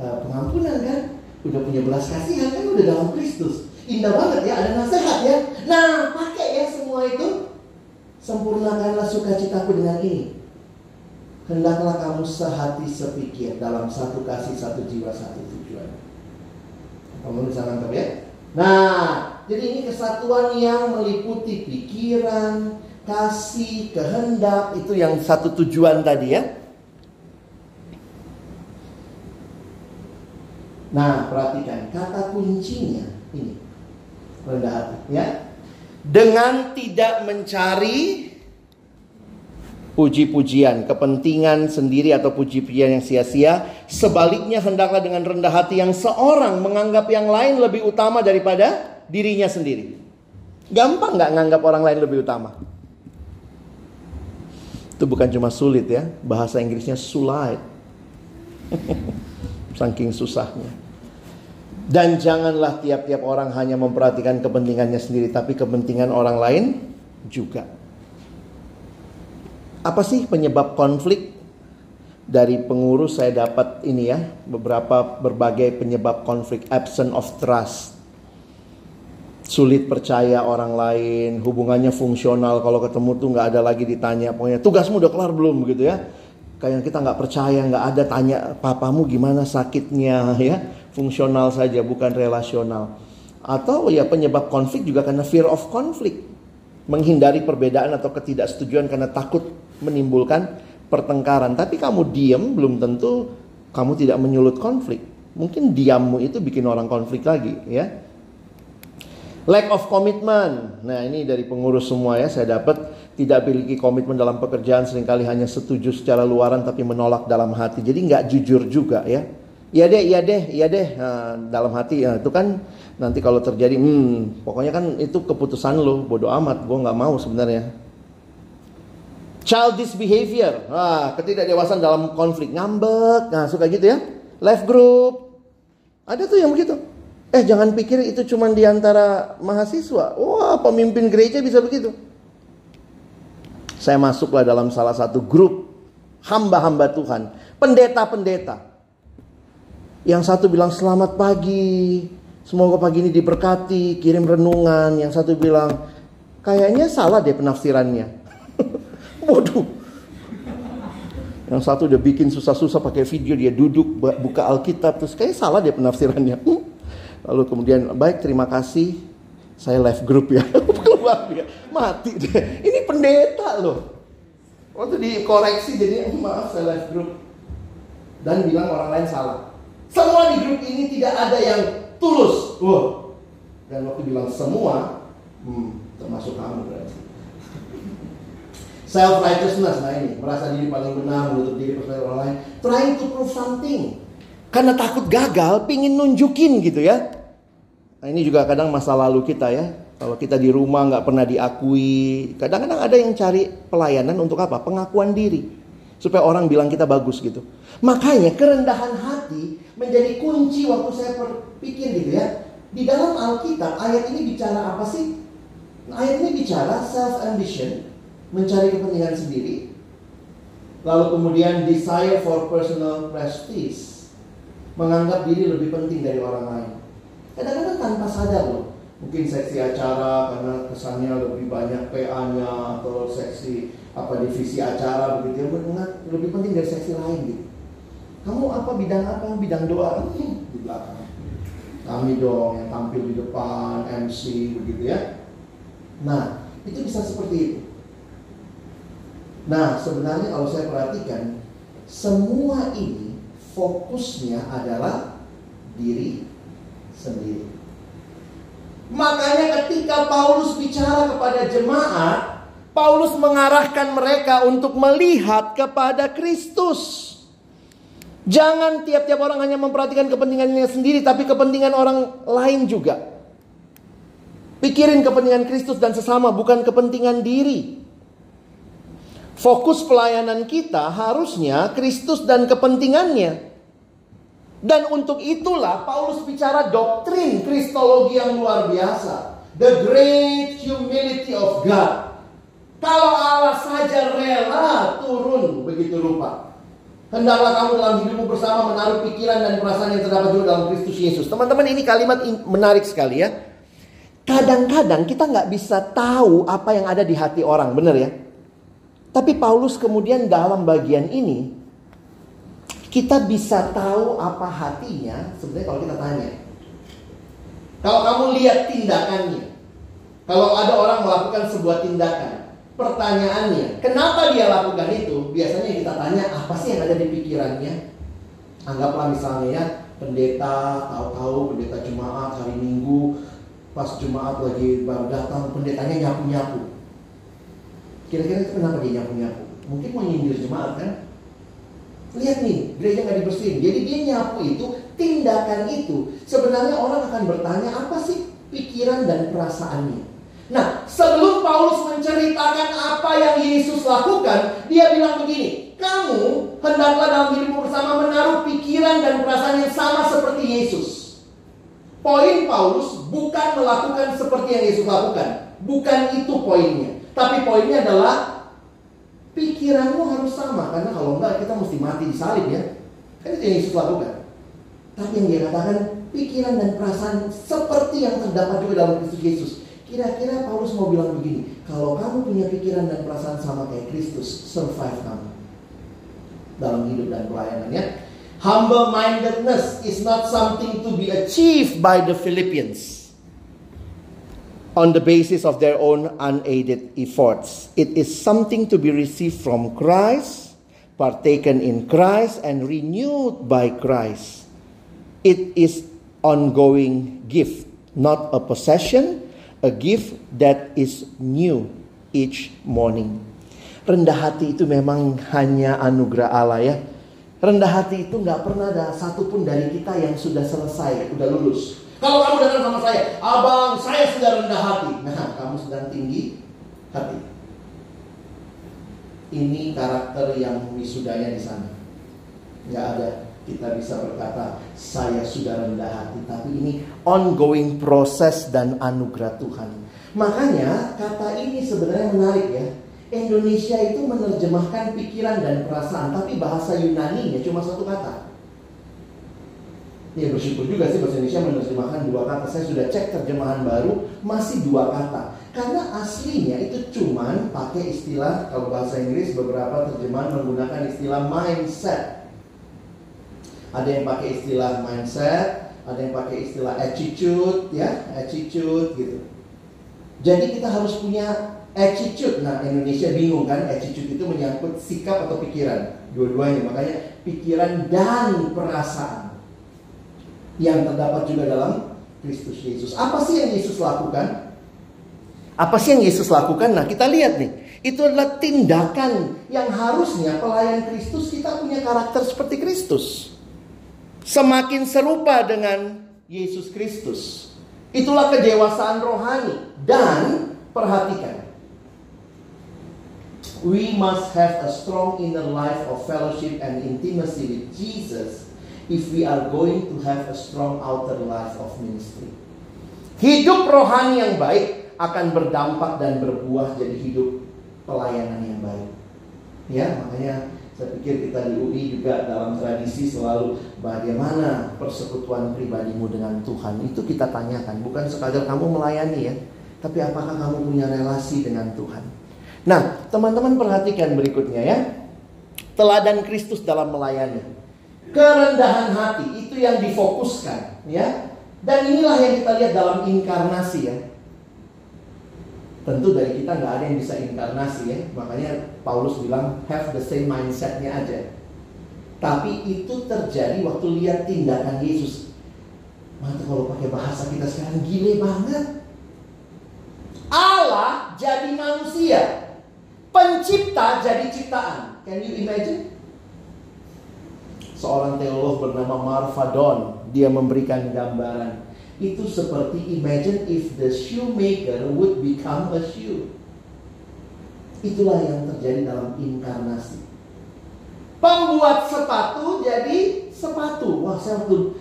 uh, pengampunan kan? Udah punya belas kasihan kan? Udah dalam Kristus. Indah banget ya, ada nasihat ya. Nah, pakai ya semua itu. Sempurnakanlah sukacitaku dengan ini. Hendaklah kamu sehati sepikir dalam satu kasih, satu jiwa, satu tujuan. Kamu bisa nangkep ya? Nah, jadi ini kesatuan yang meliputi pikiran, kasih, kehendak, itu yang satu tujuan tadi ya. Nah, perhatikan kata kuncinya ini. Rendah hati ya. Dengan tidak mencari puji-pujian, kepentingan sendiri atau puji-pujian yang sia-sia. Sebaliknya hendaklah dengan rendah hati yang seorang menganggap yang lain lebih utama daripada dirinya sendiri. Gampang nggak nganggap orang lain lebih utama? Itu bukan cuma sulit ya, bahasa Inggrisnya sulit. Saking susahnya. Dan janganlah tiap-tiap orang hanya memperhatikan kepentingannya sendiri, tapi kepentingan orang lain juga. Apa sih penyebab konflik? Dari pengurus saya dapat ini ya, beberapa berbagai penyebab konflik, absence of trust. Sulit percaya orang lain, hubungannya fungsional kalau ketemu tuh nggak ada lagi ditanya, pokoknya tugasmu udah kelar belum gitu ya. Kayak kita nggak percaya, nggak ada tanya papamu gimana sakitnya ya, fungsional saja bukan relasional. Atau ya penyebab konflik juga karena fear of conflict menghindari perbedaan atau ketidaksetujuan karena takut menimbulkan pertengkaran. Tapi kamu diam belum tentu kamu tidak menyulut konflik. Mungkin diammu itu bikin orang konflik lagi ya. Lack of commitment. Nah ini dari pengurus semua ya saya dapat tidak memiliki komitmen dalam pekerjaan sering kali hanya setuju secara luaran tapi menolak dalam hati. Jadi nggak jujur juga ya. Iya deh, iya deh, iya deh. Nah, dalam hati ya, itu kan nanti kalau terjadi, hmm, pokoknya kan itu keputusan lo, bodoh amat, gue nggak mau sebenarnya. Childish behavior, ah, ketidakdewasaan dalam konflik, ngambek, nah suka gitu ya. Left group, ada tuh yang begitu. Eh jangan pikir itu cuma di antara mahasiswa. Wah pemimpin gereja bisa begitu. Saya masuklah dalam salah satu grup hamba-hamba Tuhan, pendeta-pendeta yang satu bilang selamat pagi, semoga pagi ini diberkati, kirim renungan. Yang satu bilang kayaknya salah deh penafsirannya. Waduh. Yang satu udah bikin susah-susah pakai video dia duduk buka Alkitab terus kayak salah deh penafsirannya. Lalu kemudian baik terima kasih saya live group ya keluar dia mati deh. Ini pendeta loh. Waktu dikoreksi jadi maaf saya live group dan bilang orang lain salah. Semua di grup ini tidak ada yang tulus. Wow. Dan waktu bilang semua, hmm, termasuk kamu berarti. Self righteousness, nah ini merasa diri paling benar, menutup diri percaya orang lain, trying to prove something. Karena takut gagal, pingin nunjukin gitu ya. Nah ini juga kadang masa lalu kita ya. Kalau kita di rumah nggak pernah diakui, kadang-kadang ada yang cari pelayanan untuk apa? Pengakuan diri supaya orang bilang kita bagus gitu. Makanya kerendahan hati menjadi kunci waktu saya berpikir gitu ya. Di dalam Alkitab ayat ini bicara apa sih? Ayat ini bicara self ambition, mencari kepentingan sendiri. Lalu kemudian desire for personal prestige, menganggap diri lebih penting dari orang lain. Kadang-kadang tanpa sadar loh. Mungkin seksi acara karena kesannya lebih banyak PA-nya atau seksi apa divisi acara begitu ya lebih penting dari seksi lain gitu. Kamu apa bidang apa? Bidang doa hmm, di belakang. Kami dong yang tampil di depan, MC begitu ya. Nah, itu bisa seperti itu. Nah, sebenarnya kalau saya perhatikan, semua ini fokusnya adalah diri sendiri. Makanya ketika Paulus bicara kepada jemaat, Paulus mengarahkan mereka untuk melihat kepada Kristus. Jangan tiap-tiap orang hanya memperhatikan kepentingannya sendiri, tapi kepentingan orang lain juga. Pikirin kepentingan Kristus dan sesama, bukan kepentingan diri. Fokus pelayanan kita harusnya Kristus dan kepentingannya. Dan untuk itulah Paulus bicara doktrin kristologi yang luar biasa. The great humility of God. Kalau Allah saja rela turun begitu rupa. Hendaklah kamu dalam hidupmu bersama menaruh pikiran dan perasaan yang terdapat juga dalam Kristus Yesus. Teman-teman ini kalimat menarik sekali ya. Kadang-kadang kita nggak bisa tahu apa yang ada di hati orang, benar ya? Tapi Paulus kemudian dalam bagian ini kita bisa tahu apa hatinya sebenarnya kalau kita tanya. Kalau kamu lihat tindakannya, kalau ada orang melakukan sebuah tindakan, Pertanyaannya, kenapa dia lakukan itu? Biasanya kita tanya, apa sih yang ada di pikirannya? Anggaplah misalnya ya, pendeta tahu-tahu pendeta jemaat hari Minggu pas jemaat lagi baru datang pendetanya nyapu-nyapu. Kira-kira itu kenapa dia nyapu-nyapu? Mungkin mau nyindir jemaat kan? Lihat nih, gereja nggak dibersihin. Jadi dia nyapu itu, tindakan itu. Sebenarnya orang akan bertanya apa sih pikiran dan perasaannya. Nah, sebelum Paulus menceritakan apa yang Yesus lakukan, dia bilang begini, kamu hendaklah dalam hidupmu bersama menaruh pikiran dan perasaan yang sama seperti Yesus. Poin Paulus bukan melakukan seperti yang Yesus lakukan. Bukan itu poinnya. Tapi poinnya adalah Pikiranmu harus sama karena kalau enggak kita mesti mati di salib ya. Kan itu yang Yesus lakukan. Tapi yang dia katakan pikiran dan perasaan seperti yang terdapat juga dalam Kristus Yesus. Kira-kira Paulus mau bilang begini, kalau kamu punya pikiran dan perasaan sama kayak Kristus, survive kamu dalam hidup dan pelayanannya. Humble mindedness is not something to be achieved by the Philippians on the basis of their own unaided efforts. It is something to be received from Christ, partaken in Christ, and renewed by Christ. It is ongoing gift, not a possession, a gift that is new each morning. Rendah hati itu memang hanya anugerah Allah ya. Rendah hati itu nggak pernah ada satupun dari kita yang sudah selesai, udah lulus. Kalau kamu datang sama saya, abang saya sudah rendah hati. Nah, kamu sedang tinggi hati. Ini karakter yang wisudanya di sana. Nggak ada kita bisa berkata saya sudah rendah hati. Tapi ini ongoing proses dan anugerah Tuhan. Makanya kata ini sebenarnya menarik ya. Indonesia itu menerjemahkan pikiran dan perasaan, tapi bahasa Yunani-nya cuma satu kata. Ya bersyukur juga sih bahasa Indonesia menerjemahkan dua kata. Saya sudah cek terjemahan baru masih dua kata. Karena aslinya itu cuman pakai istilah kalau bahasa Inggris beberapa terjemahan menggunakan istilah mindset. Ada yang pakai istilah mindset, ada yang pakai istilah attitude, ya attitude gitu. Jadi kita harus punya attitude. Nah Indonesia bingung kan attitude itu menyangkut sikap atau pikiran, dua-duanya. Makanya pikiran dan perasaan yang terdapat juga dalam Kristus Yesus. Apa sih yang Yesus lakukan? Apa sih yang Yesus lakukan? Nah, kita lihat nih. Itu adalah tindakan yang harusnya pelayan Kristus kita punya karakter seperti Kristus. Semakin serupa dengan Yesus Kristus. Itulah kedewasaan rohani. Dan perhatikan. We must have a strong inner life of fellowship and intimacy with Jesus if we are going to have a strong outer life of ministry. Hidup rohani yang baik akan berdampak dan berbuah jadi hidup pelayanan yang baik. Ya, makanya saya pikir kita di UI juga dalam tradisi selalu bagaimana persekutuan pribadimu dengan Tuhan itu kita tanyakan bukan sekadar kamu melayani ya tapi apakah kamu punya relasi dengan Tuhan nah teman-teman perhatikan berikutnya ya teladan Kristus dalam melayani kerendahan hati itu yang difokuskan ya. Dan inilah yang kita lihat dalam inkarnasi ya. Tentu dari kita nggak ada yang bisa inkarnasi ya. Makanya Paulus bilang have the same mindsetnya aja. Tapi itu terjadi waktu lihat tindakan Yesus. Mata kalau pakai bahasa kita sekarang gile banget. Allah jadi manusia. Pencipta jadi ciptaan. Can you imagine seorang teolog bernama Marfadon dia memberikan gambaran. Itu seperti imagine if the shoemaker would become a shoe. Itulah yang terjadi dalam inkarnasi. Pembuat sepatu jadi sepatu. Wah saya waktu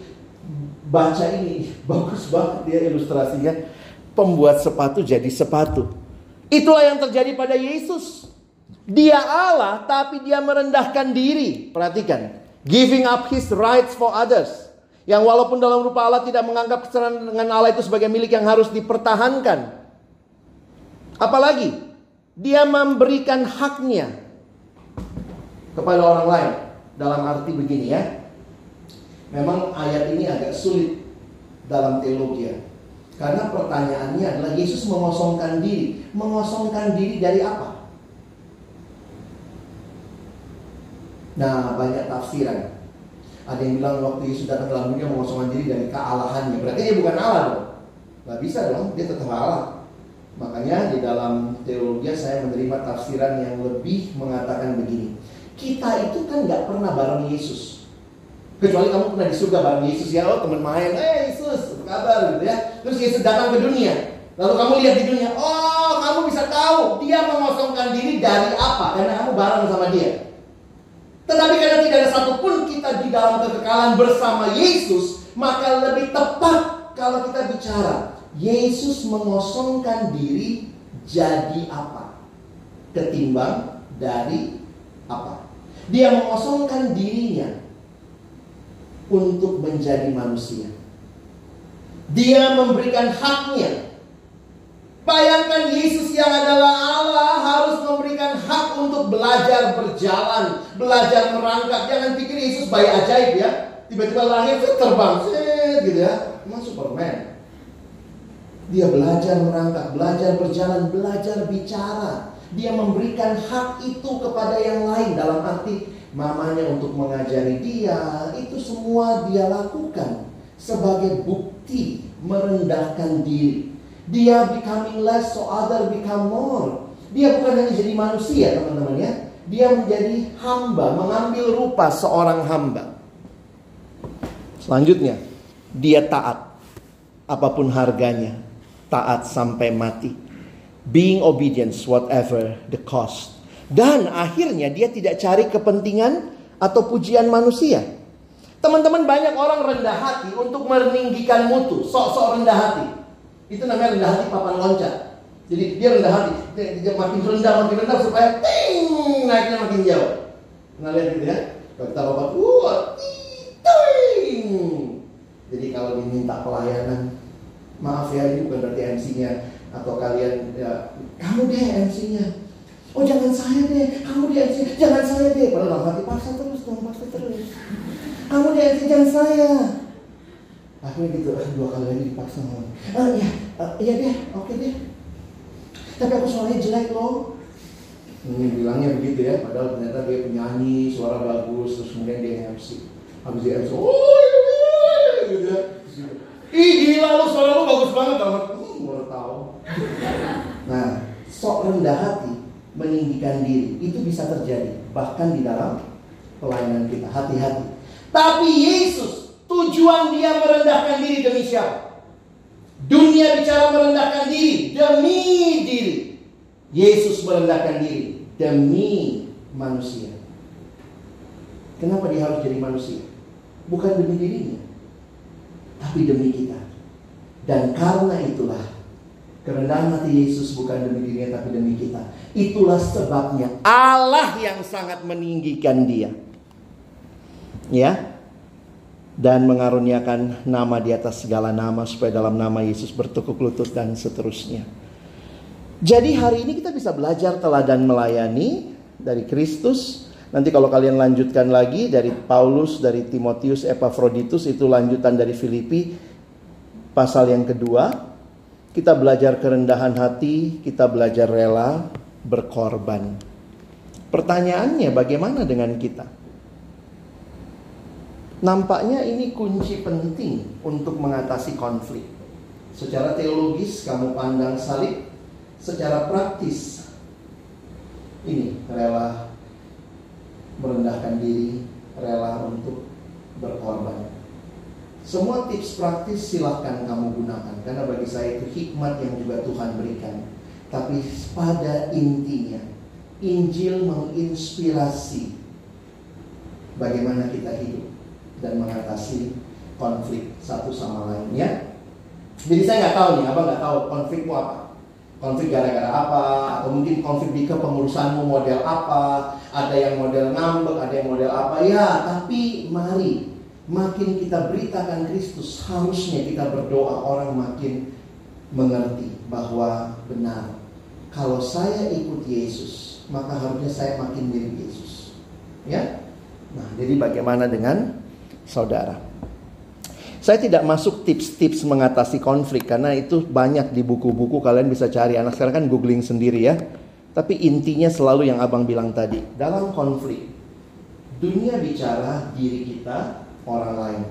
baca ini bagus banget dia ilustrasinya. Pembuat sepatu jadi sepatu. Itulah yang terjadi pada Yesus. Dia Allah tapi dia merendahkan diri. Perhatikan Giving up his rights for others. Yang walaupun dalam rupa Allah tidak menganggap kesenangan dengan Allah itu sebagai milik yang harus dipertahankan. Apalagi, dia memberikan haknya kepada orang lain. Dalam arti begini ya. Memang ayat ini agak sulit dalam teologi ya. Karena pertanyaannya adalah Yesus mengosongkan diri. Mengosongkan diri dari apa? Nah, banyak tafsiran. Ada yang bilang waktu Yesus datang ke dalam dunia mengosongkan diri dari kealahannya. Berarti dia bukan Allah dong. Gak bisa dong, dia tetap Allah. Makanya di dalam teologi saya menerima tafsiran yang lebih mengatakan begini. Kita itu kan gak pernah bareng Yesus. Kecuali kamu pernah di surga bareng Yesus ya, oh teman main, eh Yesus, apa kabar gitu ya. Terus Yesus datang ke dunia. Lalu kamu lihat di dunia, oh kamu bisa tahu dia mengosongkan diri dari apa? Karena kamu bareng sama dia. Tetapi karena tidak ada satupun kita di dalam kekekalan bersama Yesus, maka lebih tepat kalau kita bicara Yesus mengosongkan diri jadi apa? Ketimbang dari apa? Dia mengosongkan dirinya untuk menjadi manusia. Dia memberikan haknya. Bayangkan Yesus yang adalah Allah harus memberikan hak untuk belajar berjalan, belajar merangkak. Jangan pikir Yesus bayi ajaib ya. Tiba-tiba lahir terbang, set gitu ya. Emang Superman. Dia belajar merangkak, belajar berjalan, belajar bicara. Dia memberikan hak itu kepada yang lain dalam arti mamanya untuk mengajari dia, itu semua dia lakukan sebagai bukti merendahkan diri. Dia becoming less so other become more. Dia bukan hanya jadi manusia teman-teman ya. Dia menjadi hamba, mengambil rupa seorang hamba. Selanjutnya, dia taat apa pun harganya, taat sampai mati. Being obedience whatever the cost. Dan akhirnya dia tidak cari kepentingan atau pujian manusia. Teman-teman banyak orang rendah hati untuk meninggikan mutu, sok-sok rendah hati. Itu namanya rendah hati papan loncat. Jadi dia rendah hati, dia, makin rendah makin rendah supaya ting naiknya makin jauh. Nah lihat gitu ya. Kalau kita lompat, wah, ting. Jadi kalau diminta pelayanan, maaf ya ini bukan berarti MC-nya atau kalian ya, kamu deh MC-nya Oh jangan saya deh, kamu di MC, jangan saya deh. Padahal dalam hati paksa terus dong, paksa terus. Kamu di MC, jangan saya. Akhirnya gitu, ah, dua kali lagi dipaksa ngomong. Ah, ya, uh, iya deh, oke okay deh. Tapi aku suaranya jelek loh. Hmm, bilangnya begitu ya, padahal ternyata dia penyanyi, suara bagus, terus kemudian dia MC. Habis dia MC, oh iya, iya, gitu ya. Ih gila lu, suara lu bagus banget, hmm, baru tahu. Nah, sok rendah hati meninggikan diri. Itu bisa terjadi bahkan di dalam pelayanan kita. Hati-hati. Tapi Yesus tujuan dia merendahkan diri demi siapa? Dunia bicara merendahkan diri demi diri. Yesus merendahkan diri demi manusia. Kenapa dia harus jadi manusia? Bukan demi dirinya, tapi demi kita. Dan karena itulah Kerendahan hati Yesus bukan demi dirinya tapi demi kita. Itulah sebabnya Allah yang sangat meninggikan dia. Ya. Dan mengaruniakan nama di atas segala nama supaya dalam nama Yesus bertukuk lutut dan seterusnya. Jadi hari ini kita bisa belajar teladan melayani dari Kristus. Nanti kalau kalian lanjutkan lagi dari Paulus, dari Timotius, Epaphroditus itu lanjutan dari Filipi pasal yang kedua kita belajar kerendahan hati, kita belajar rela berkorban. Pertanyaannya bagaimana dengan kita? Nampaknya ini kunci penting untuk mengatasi konflik. Secara teologis kamu pandang salib, secara praktis ini rela merendahkan diri, rela untuk berkorban. Semua tips praktis silahkan kamu gunakan Karena bagi saya itu hikmat yang juga Tuhan berikan Tapi pada intinya Injil menginspirasi Bagaimana kita hidup Dan mengatasi konflik satu sama lain ya Jadi saya nggak tahu nih, abang nggak tahu konflikmu apa Konflik gara-gara apa Atau mungkin konflik di kepengurusanmu model apa Ada yang model ngambek, ada yang model apa Ya, tapi mari makin kita beritakan Kristus, harusnya kita berdoa orang makin mengerti bahwa benar. Kalau saya ikut Yesus, maka harusnya saya makin mirip Yesus. Ya? Nah, jadi bagaimana dengan saudara? Saya tidak masuk tips-tips mengatasi konflik karena itu banyak di buku-buku kalian bisa cari. Anak sekarang kan googling sendiri ya. Tapi intinya selalu yang abang bilang tadi. Dalam konflik, dunia bicara diri kita, orang lain.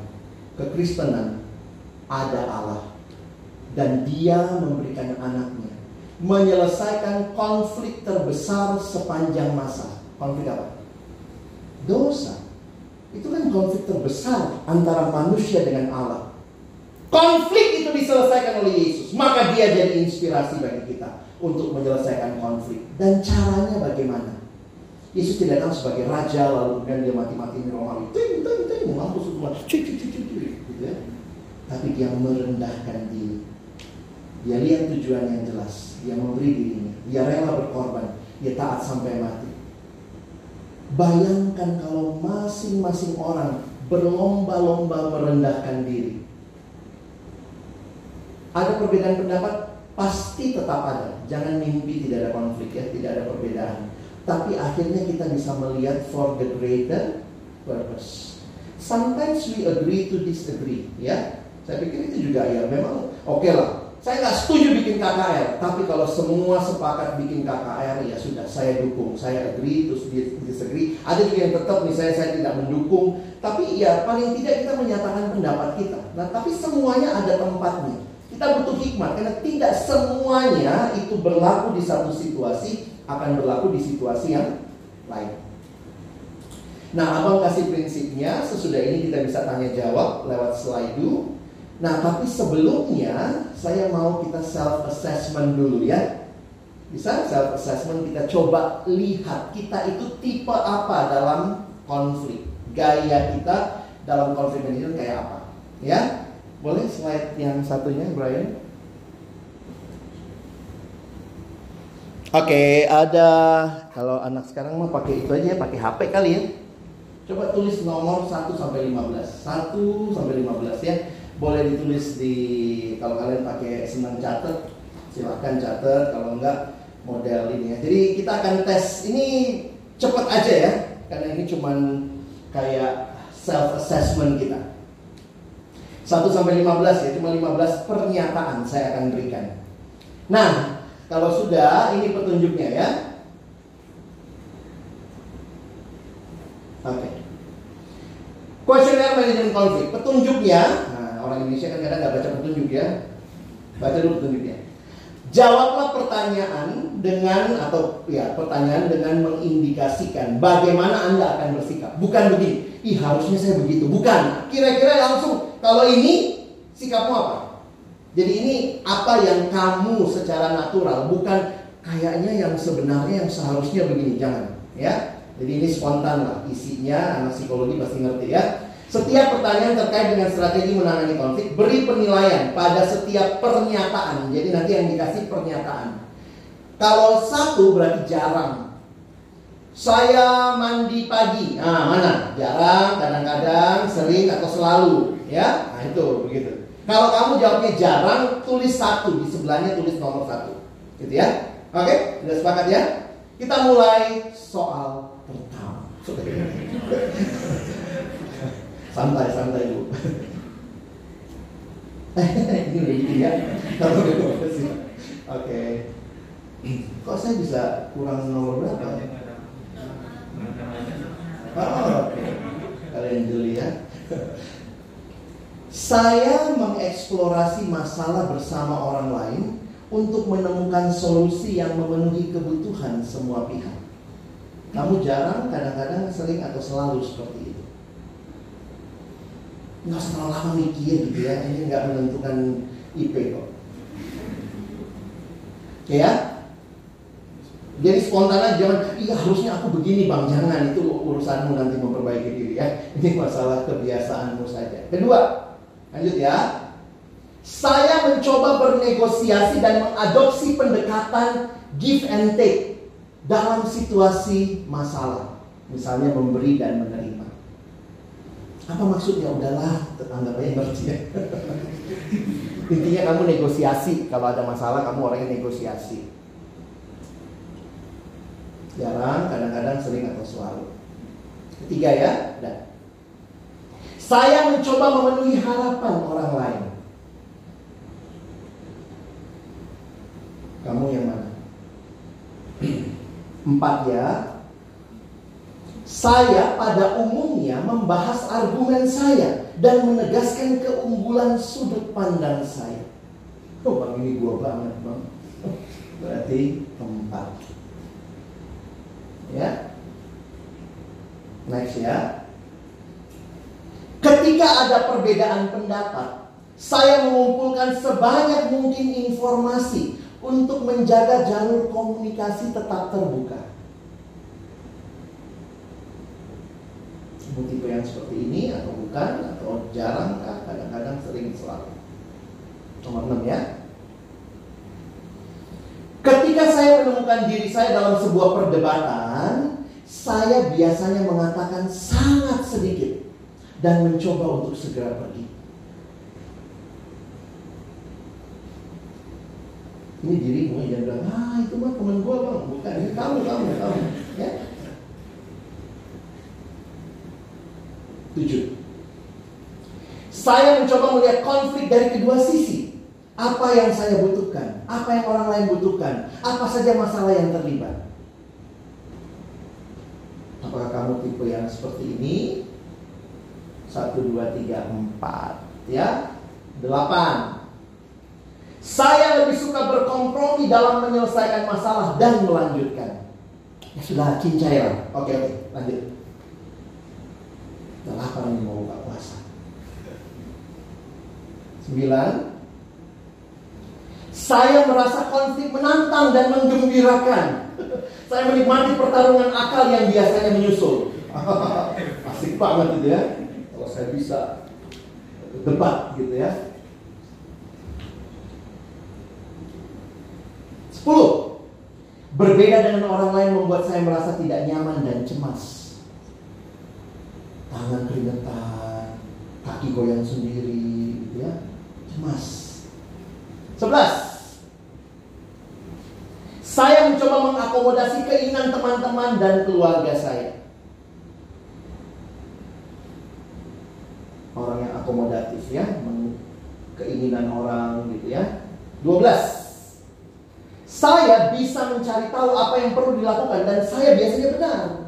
Kekristenan ada Allah dan dia memberikan anaknya menyelesaikan konflik terbesar sepanjang masa. Konflik apa? Dosa. Itu kan konflik terbesar antara manusia dengan Allah. Konflik itu diselesaikan oleh Yesus, maka dia jadi inspirasi bagi kita untuk menyelesaikan konflik. Dan caranya bagaimana? Yesus tidak datang sebagai raja lalu kemudian dia mati-mati di Romawi. Ting, ting, ting, mampus semua. Gitu ya. Tapi dia merendahkan diri. Dia lihat tujuan yang jelas. Dia memberi dirinya. Dia rela berkorban. Dia taat sampai mati. Bayangkan kalau masing-masing orang berlomba-lomba merendahkan diri. Ada perbedaan pendapat, pasti tetap ada. Jangan mimpi tidak ada konflik ya, tidak ada perbedaan. Tapi akhirnya kita bisa melihat for the greater purpose. Sometimes we agree to disagree, ya. Saya pikir itu juga ya, memang oke okay lah saya nggak setuju bikin KKR, tapi kalau semua sepakat bikin KKR, ya sudah, saya dukung, saya agree, terus disagree. Ada juga yang tetap, misalnya saya tidak mendukung, tapi ya paling tidak kita menyatakan pendapat kita. Nah, tapi semuanya ada tempatnya. Kita butuh hikmat, karena tidak semuanya itu berlaku di satu situasi, akan berlaku di situasi yang lain. Nah, abang kasih prinsipnya, sesudah ini kita bisa tanya jawab lewat slide dulu. Nah, tapi sebelumnya saya mau kita self assessment dulu ya. Bisa self assessment kita coba lihat kita itu tipe apa dalam konflik. Gaya kita dalam konflik manajemen kayak apa? Ya. Boleh slide yang satunya, Brian? Oke, okay, ada kalau anak sekarang mau pakai itu aja, pakai HP kali ya. Coba tulis nomor 1 sampai 15. 1 sampai 15 ya boleh ditulis di kalau kalian pakai senang catat silahkan catat kalau enggak model ini ya. Jadi kita akan tes. Ini cepat aja ya karena ini cuman kayak self assessment kita. 1 sampai 15 ya cuma 15 pernyataan saya akan berikan. Nah kalau sudah ini petunjuknya ya. Oke. Okay. Questionnaire Management Conflict. Petunjuknya orang Indonesia kan kadang nggak baca petunjuk ya. Baca dulu petunjuknya. Jawablah pertanyaan dengan atau ya pertanyaan dengan mengindikasikan bagaimana Anda akan bersikap. Bukan begini, ih harusnya saya begitu. Bukan. Kira-kira langsung kalau ini sikapmu apa? Jadi ini apa yang kamu secara natural, bukan kayaknya yang sebenarnya yang seharusnya begini. Jangan, ya. Jadi ini spontan lah isinya, anak psikologi pasti ngerti ya. Setiap pertanyaan terkait dengan strategi menangani konflik beri penilaian pada setiap pernyataan. Jadi nanti yang dikasih pernyataan. Kalau satu berarti jarang. Saya mandi pagi. Nah, mana? Jarang, kadang-kadang, sering atau selalu, ya? Nah, itu begitu. Kalau kamu jawabnya jarang, tulis satu di sebelahnya tulis nomor satu, gitu ya? Oke, sudah sepakat ya? Kita mulai soal pertama. Santai santai dulu ini udah gitu ya. Kalau oke. Kok saya bisa kurang nomor berapa? Ya oh, oke. Okay. kalian dulu ya. Saya mengeksplorasi masalah bersama orang lain untuk menemukan solusi yang memenuhi kebutuhan semua pihak. Kamu jarang, kadang-kadang sering atau selalu seperti itu nggak terlalu lama mikir gitu ya ini nggak menentukan IP kok. Ya? Jadi spontan aja jangan iya harusnya aku begini bang. Jangan itu urusanmu nanti memperbaiki diri ya. Ini masalah kebiasaanmu saja. Kedua lanjut ya. Saya mencoba bernegosiasi dan mengadopsi pendekatan give and take dalam situasi masalah. Misalnya memberi dan menerima apa maksudnya? Udahlah, anggap aja ngerti ya. Intinya kamu negosiasi. Kalau ada masalah, kamu orangnya negosiasi. Jarang, kadang-kadang sering atau selalu. Ketiga ya, dan saya mencoba memenuhi harapan orang lain. Kamu yang mana? Empat ya, saya pada umumnya membahas argumen saya dan menegaskan keunggulan sudut pandang saya. Oh bang ini gua banget bang. Berarti keempat. Ya. Next ya. Ketika ada perbedaan pendapat, saya mengumpulkan sebanyak mungkin informasi untuk menjaga jalur komunikasi tetap terbuka. Tipe yang seperti ini atau bukan atau jarang kadang-kadang sering selalu nomor 6 ya ketika saya menemukan diri saya dalam sebuah perdebatan saya biasanya mengatakan sangat sedikit dan mencoba untuk segera pergi. Ini dirimu yang bilang, ah itu mah teman gue bang, bukan ini kamu, kamu, kamu. Ya. Tujuh. Saya mencoba melihat konflik dari kedua sisi. Apa yang saya butuhkan, apa yang orang lain butuhkan, apa saja masalah yang terlibat. Apakah kamu tipe yang seperti ini? Satu, dua, tiga, empat. Ya, delapan. Saya lebih suka berkompromi dalam menyelesaikan masalah dan melanjutkan. Ya sudah, cincai lah. Oke, oke, lanjut. Udah lapar nih mau buka puasa. Sembilan. Saya merasa konflik menantang dan menggembirakan. Saya menikmati pertarungan akal yang biasanya menyusul. Asik banget itu ya. Kalau saya bisa debat gitu ya. Sepuluh. Berbeda dengan orang lain membuat saya merasa tidak nyaman dan cemas. Tangan keringetan, kaki goyang sendiri, gitu ya. Cemas. Sebelas. Saya mencoba mengakomodasi keinginan teman-teman dan keluarga saya. Orang yang akomodatif ya, keinginan orang gitu ya. 12. Saya bisa mencari tahu apa yang perlu dilakukan dan saya biasanya benar.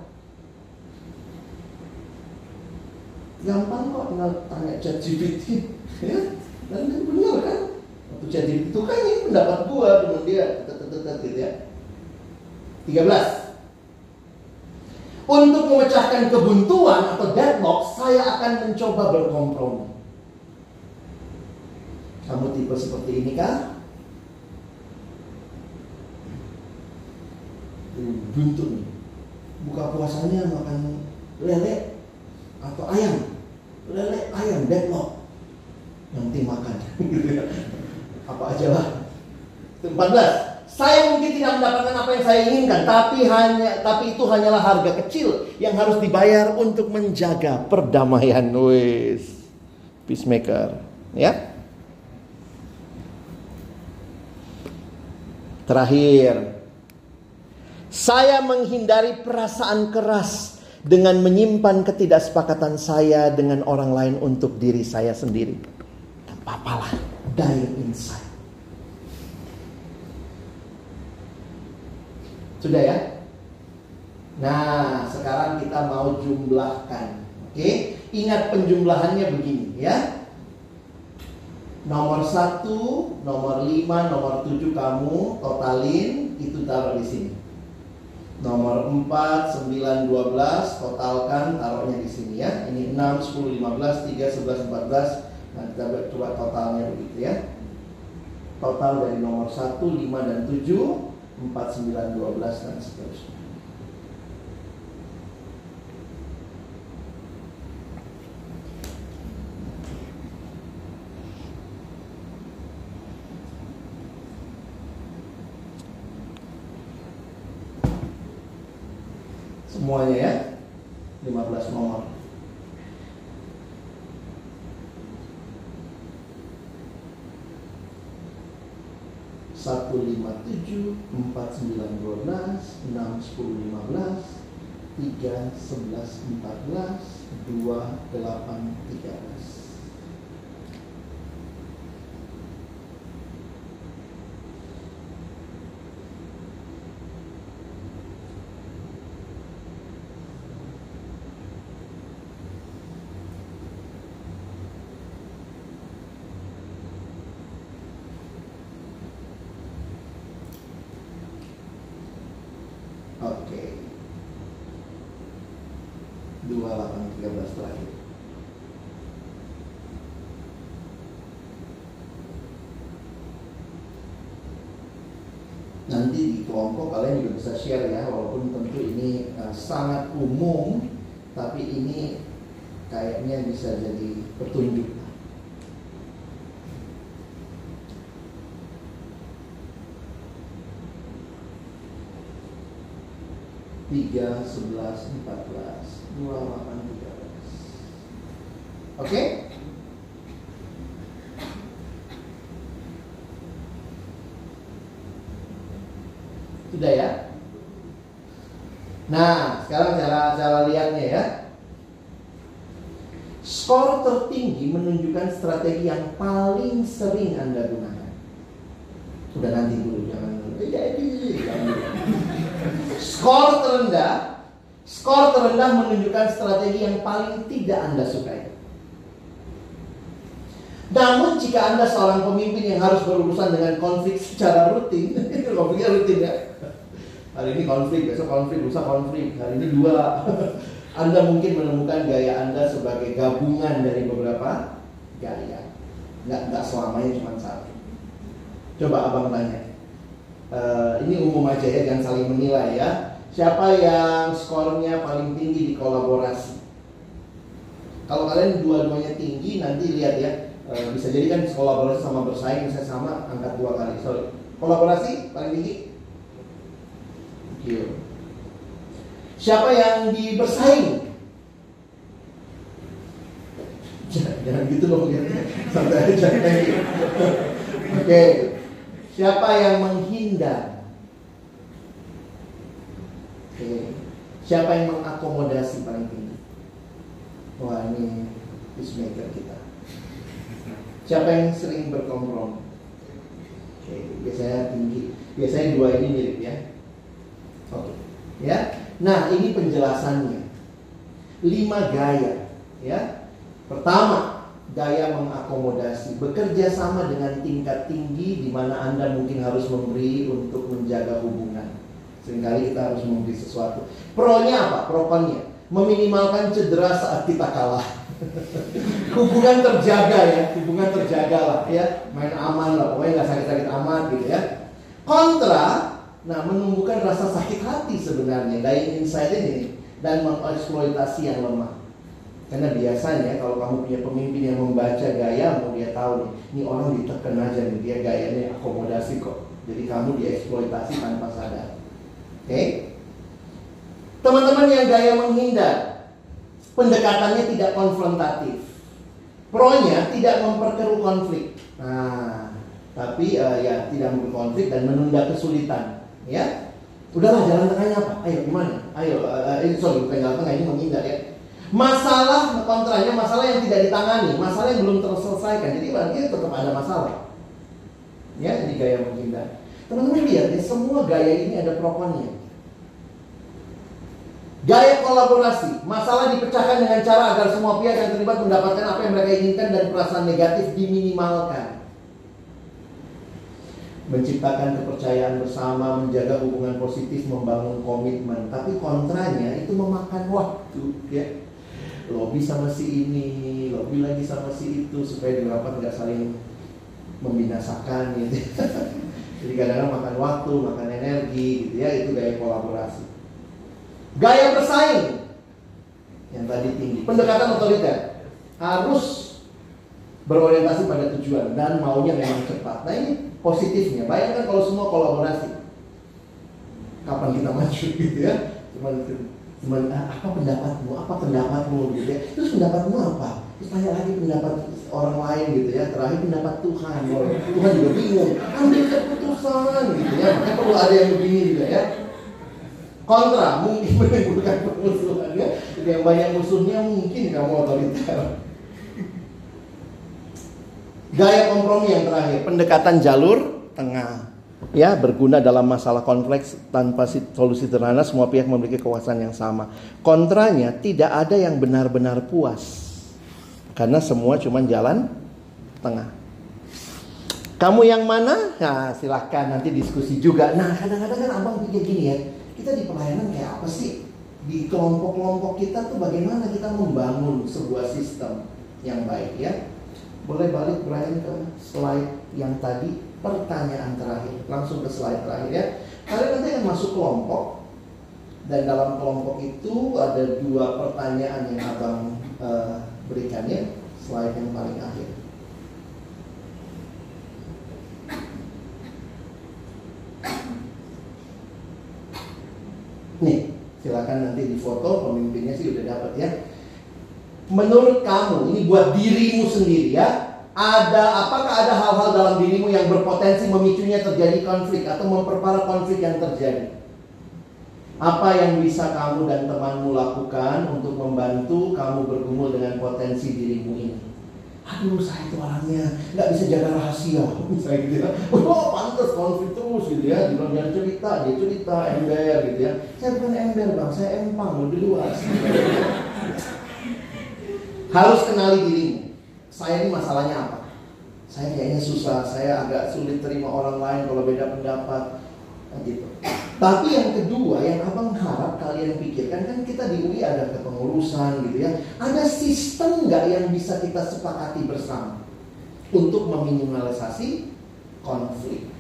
Gampang kok tinggal tanya chat GPT ya. Dan benar kan? Waktu chat GPT itu kan ini pendapat gua dengan dia gitu ya. 13. Untuk memecahkan kebuntuan atau deadlock, saya akan mencoba berkompromi. Kamu tipe seperti ini kah? Buntu nih. Buka puasanya makan lele atau ayam. Lele, ayam, deadlock. Nanti makan. Apa aja lah. 14. Saya mungkin tidak mendapatkan apa yang saya inginkan, tapi hanya tapi itu hanyalah harga kecil yang harus dibayar untuk menjaga perdamaian. Wis. Peacemaker, ya. Terakhir, saya menghindari perasaan keras dengan menyimpan ketidaksepakatan saya dengan orang lain untuk diri saya sendiri. Tak apa-apalah, dire inside. Sudah ya? Nah, sekarang kita mau jumlahkan. Oke, ingat penjumlahannya begini ya. Nomor satu, nomor lima, nomor tujuh kamu totalin itu taruh di sini. Nomor 4, 9, 12 totalkan taruhnya di sini ya. Ini 6, 10, 15, 3, 11, 14. Nah, kita coba totalnya begitu ya. Total dari nomor 1, 5 dan 7 4, 9, 12 dan seterusnya. Semuanya ya 15 nomor 157, 4912, 6, 10, 15, 3, 11, 14, 2, 8, 13. Kelompok kalian juga bisa share ya walaupun tentu ini uh, sangat umum tapi ini kayaknya bisa jadi petunjuk 3, 11, 14, 28, 13. Oke? Sudah ya? Nah, sekarang cara cara lihatnya ya. Skor tertinggi menunjukkan strategi yang paling sering Anda gunakan. Udah nanti dulu, jangan jadi. Skor terendah, skor terendah menunjukkan strategi yang paling tidak Anda sukai. Namun jika Anda seorang pemimpin yang harus berurusan dengan konflik secara rutin, konfliknya rutin ya, Hari ini konflik, besok konflik, lusa konflik. Hari ini dua. anda mungkin menemukan gaya Anda sebagai gabungan dari beberapa gaya. Nggak, nggak selamanya cuma satu. Coba abang tanya. Uh, ini umum aja ya, jangan saling menilai ya. Siapa yang skornya paling tinggi di kolaborasi? Kalau kalian dua-duanya tinggi, nanti lihat ya. Uh, bisa jadi kan kolaborasi sama bersaing, misalnya sama angkat dua kali. Sorry. Kolaborasi paling tinggi? Iya. Siapa yang dibersaing? Jangan, jangan gitu loh ya. Santai aja Oke. Siapa yang menghindar? Oke. Siapa yang mengakomodasi paling tinggi? Wah ini peacemaker kita. Siapa yang sering berkompromi? Oke, biasanya tinggi. Biasanya dua ini mirip ya. Oke. Ya. Nah, ini penjelasannya. Lima gaya, ya. Pertama, gaya mengakomodasi, bekerja sama dengan tingkat tinggi di mana Anda mungkin harus memberi untuk menjaga hubungan. Seringkali kita harus memberi sesuatu. Pro-nya apa? Pro-nya meminimalkan cedera saat kita kalah. hubungan terjaga ya, hubungan terjaga lah ya, main aman lah, pokoknya nggak sakit-sakit amat gitu ya. Kontra Nah, menumbuhkan rasa sakit hati sebenarnya dying inside ini dan mengeksploitasi yang lemah. Karena biasanya kalau kamu punya pemimpin yang membaca gaya, mau dia tahu nih, ini orang ditekan aja nih, dia gayanya akomodasi kok. Jadi kamu dieksploitasi tanpa sadar. Oke? Okay? Teman-teman yang gaya menghindar, pendekatannya tidak konfrontatif. Pro-nya tidak memperkeruh konflik. Nah, tapi uh, ya tidak berkonflik dan menunda kesulitan ya udahlah jalan tengahnya apa ayo gimana ayo uh, ini sorry bukan jalan tengah ini menghindar ya masalah kontranya masalah yang tidak ditangani masalah yang belum terselesaikan. Jadi berarti tetap ada masalah. Ya ini gaya menghindar. Teman-teman lihat ya semua gaya ini ada prokonnya. Gaya kolaborasi, masalah dipecahkan dengan cara agar semua pihak yang terlibat mendapatkan apa yang mereka inginkan dan perasaan negatif diminimalkan. Menciptakan kepercayaan bersama, menjaga hubungan positif, membangun komitmen. Tapi kontranya itu memakan waktu, ya. Lobby sama si ini, lobby lagi sama si itu supaya di rapat nggak saling membinasakan gitu. Jadi kadang-kadang makan waktu, makan energi gitu ya, itu gaya kolaborasi. Gaya bersaing yang tadi tinggi. Pendekatan otoriter harus berorientasi pada tujuan dan maunya memang cepat. Nah ini positifnya. Bayangkan kalau semua kolaborasi. Kapan kita maju gitu ya? Cuman apa pendapatmu? Apa pendapatmu gitu ya? Terus pendapatmu apa? Terus tanya lagi pendapat orang lain gitu ya. Terakhir pendapat Tuhan. Oh, Tuhan juga bingung. Ambil keputusan gitu ya. Makanya perlu ada yang begini juga ya. Kontra mungkin menimbulkan permusuhan ya. Yang banyak musuhnya mungkin kamu otoriter. Gaya kompromi yang terakhir, pendekatan jalur tengah. Ya, berguna dalam masalah kompleks tanpa solusi sederhana, semua pihak memiliki kekuasaan yang sama. Kontranya, tidak ada yang benar-benar puas. Karena semua cuma jalan tengah. Kamu yang mana? Nah, silahkan nanti diskusi juga. Nah, kadang-kadang kan abang pikir gini ya, kita di pelayanan kayak apa sih? Di kelompok-kelompok kita tuh bagaimana kita membangun sebuah sistem yang baik ya? Boleh balik Brian ke slide yang tadi pertanyaan terakhir. Langsung ke slide terakhir ya. Kalian nanti akan masuk kelompok dan dalam kelompok itu ada dua pertanyaan yang abang uh, berikan ya. Slide yang paling akhir. Nih, silakan nanti di foto pemimpinnya sih udah dapat ya. Menurut kamu ini buat dirimu sendiri ya, ada apakah ada hal-hal dalam dirimu yang berpotensi memicunya terjadi konflik atau memperparah konflik yang terjadi? Apa yang bisa kamu dan temanmu lakukan untuk membantu kamu bergumul dengan potensi dirimu ini? Aduh, saya itu orangnya nggak bisa jaga rahasia, misalnya gitu ya. Oh, pantas konflik terus gitu ya. Dia jangan cerita, dia cerita ember gitu ya. Saya bukan ember bang, saya empang lebih luas. Harus kenali dirimu. Saya ini masalahnya apa? Saya kayaknya susah, saya agak sulit terima orang lain kalau beda pendapat. Nah, gitu. Tapi yang kedua yang abang harap kalian pikirkan kan kita di UI ada kepengurusan gitu ya. Ada sistem nggak yang bisa kita sepakati bersama untuk meminimalisasi konflik.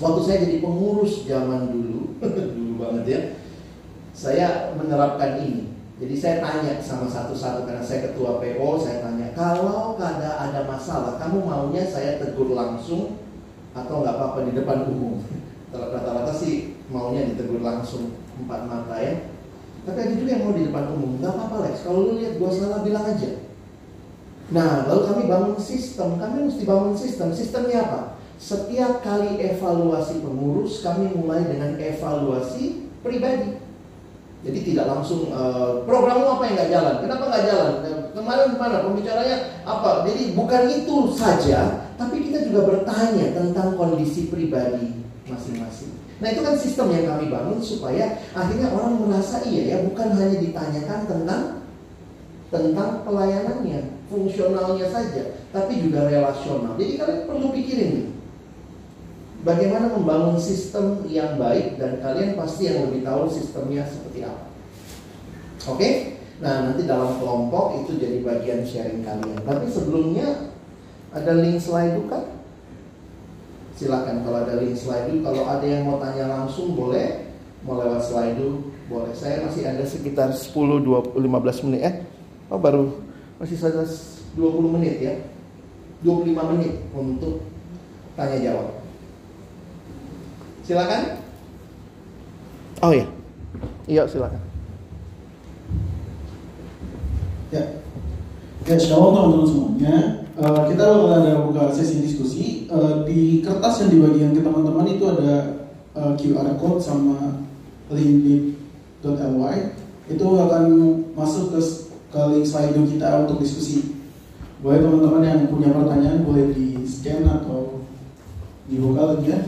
Waktu saya jadi pengurus zaman dulu, dulu banget ya, saya menerapkan ini. Jadi saya tanya sama satu-satu karena saya ketua PO, saya tanya kalau ada ada masalah, kamu maunya saya tegur langsung atau nggak apa-apa di depan umum? Rata-rata sih maunya ditegur langsung empat mata ya. Tapi ada juga yang mau di depan umum. Gak apa-apa Lex, kalau lu lihat gua salah bilang aja. Nah, lalu kami bangun sistem. Kami mesti bangun sistem. Sistemnya apa? Setiap kali evaluasi pengurus, kami mulai dengan evaluasi pribadi. Jadi tidak langsung uh, programmu apa yang nggak jalan? Kenapa nggak jalan? Kemarin gimana? Pembicaranya apa? Jadi bukan itu saja, tapi kita juga bertanya tentang kondisi pribadi masing-masing. Nah itu kan sistem yang kami bangun supaya akhirnya orang merasa iya ya bukan hanya ditanyakan tentang tentang pelayanannya, fungsionalnya saja, tapi juga relasional. Jadi kalian perlu pikirin nih, bagaimana membangun sistem yang baik dan kalian pasti yang lebih tahu sistemnya seperti apa. Oke? Nah nanti dalam kelompok itu jadi bagian sharing kalian. Tapi sebelumnya ada link slide bukan? silakan kalau ada link slide kalau ada yang mau tanya langsung boleh mau lewat slide boleh saya masih ada sekitar 10 20 15 menit eh oh baru masih saja 20 menit ya 25 menit untuk tanya jawab silakan oh ya iya silakan. Ya. Ya shalom teman-teman semuanya. Uh, kita bakal ada buka sesi diskusi. Uh, di kertas yang dibagikan ke teman-teman itu ada uh, eh, QR code sama link .ly itu akan masuk ke, ke link kita untuk diskusi. Boleh teman-teman yang punya pertanyaan boleh di scan atau dibuka lagi ya.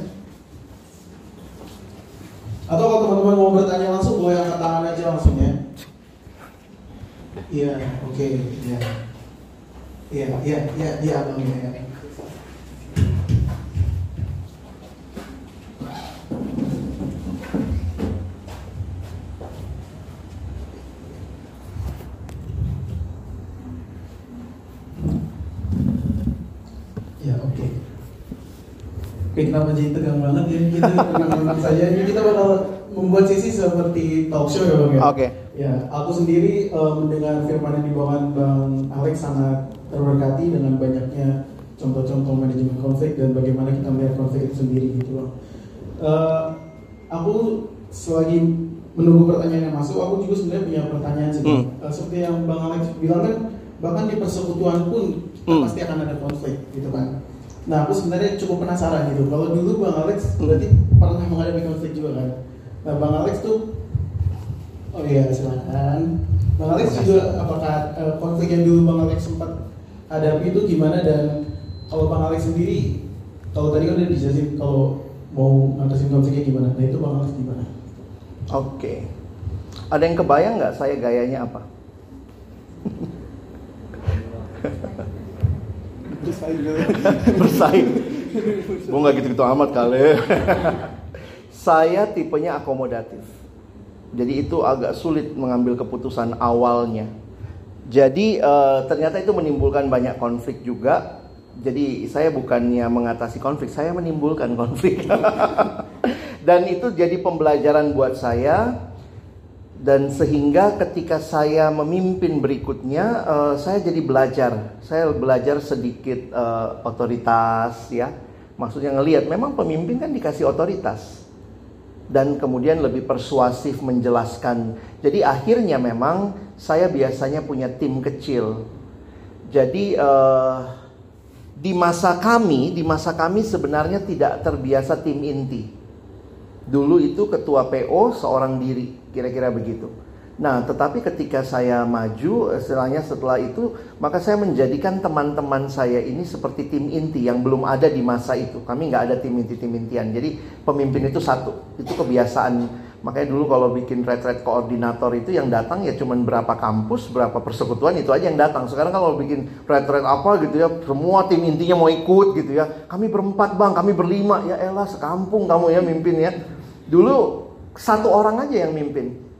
Atau kalau teman-teman mau bertanya langsung boleh angkat tangan aja langsung ya. Iya, oke, okay, iya. Iya, iya, iya, iya, Bang, ya. Oke, kenapa jadi tegang banget ya? Kita tenang-tenang saja. Ini kita bakal membuat sisi seperti talk show ya Bang ya? Oke. Okay. Ya, aku sendiri uh, mendengar firman yang dibawakan Bang Alex sangat terberkati dengan banyaknya contoh-contoh manajemen konflik dan bagaimana kita melihat konflik itu sendiri gitu loh. Uh, aku selagi menunggu pertanyaan yang masuk, aku juga sebenarnya punya pertanyaan sih. Hmm. Uh, seperti yang Bang Alex bilang kan, bahkan di persekutuan pun hmm. pasti akan ada konflik gitu kan Nah, aku sebenarnya cukup penasaran gitu. Kalau dulu Bang Alex berarti pernah menghadapi konflik juga kan? Nah, Bang Alex tuh Oh iya, silakan. Bang Alex juga apakah uh, konflik yang dulu Bang Alex sempat hadapi itu gimana dan kalau Bang Alex sendiri kalau tadi kan udah dijelasin kalau mau ngatasin konfliknya gimana. Nah, itu Bang Alex gimana? Oke. Okay. Ada yang kebayang nggak saya gayanya apa? bersaing gue nggak gitu-gitu amat kali saya tipenya akomodatif. Jadi itu agak sulit mengambil keputusan awalnya. Jadi uh, ternyata itu menimbulkan banyak konflik juga. Jadi saya bukannya mengatasi konflik saya menimbulkan konflik. Dan itu jadi pembelajaran buat saya. Dan sehingga ketika saya memimpin berikutnya uh, saya jadi belajar. Saya belajar sedikit uh, otoritas ya. Maksudnya ngelihat memang pemimpin kan dikasih otoritas dan kemudian lebih persuasif menjelaskan. Jadi akhirnya memang saya biasanya punya tim kecil. Jadi uh, di masa kami, di masa kami sebenarnya tidak terbiasa tim inti. Dulu itu ketua PO seorang diri, kira-kira begitu. Nah, tetapi ketika saya maju, istilahnya setelah itu, maka saya menjadikan teman-teman saya ini seperti tim inti yang belum ada di masa itu. Kami nggak ada tim inti-tim intian. Jadi pemimpin itu satu. Itu kebiasaan. Makanya dulu kalau bikin retret koordinator itu yang datang ya cuman berapa kampus, berapa persekutuan itu aja yang datang. Sekarang kalau bikin retret apa gitu ya, semua tim intinya mau ikut gitu ya. Kami berempat bang, kami berlima. Ya elah sekampung kamu ya mimpin ya. Dulu satu orang aja yang mimpin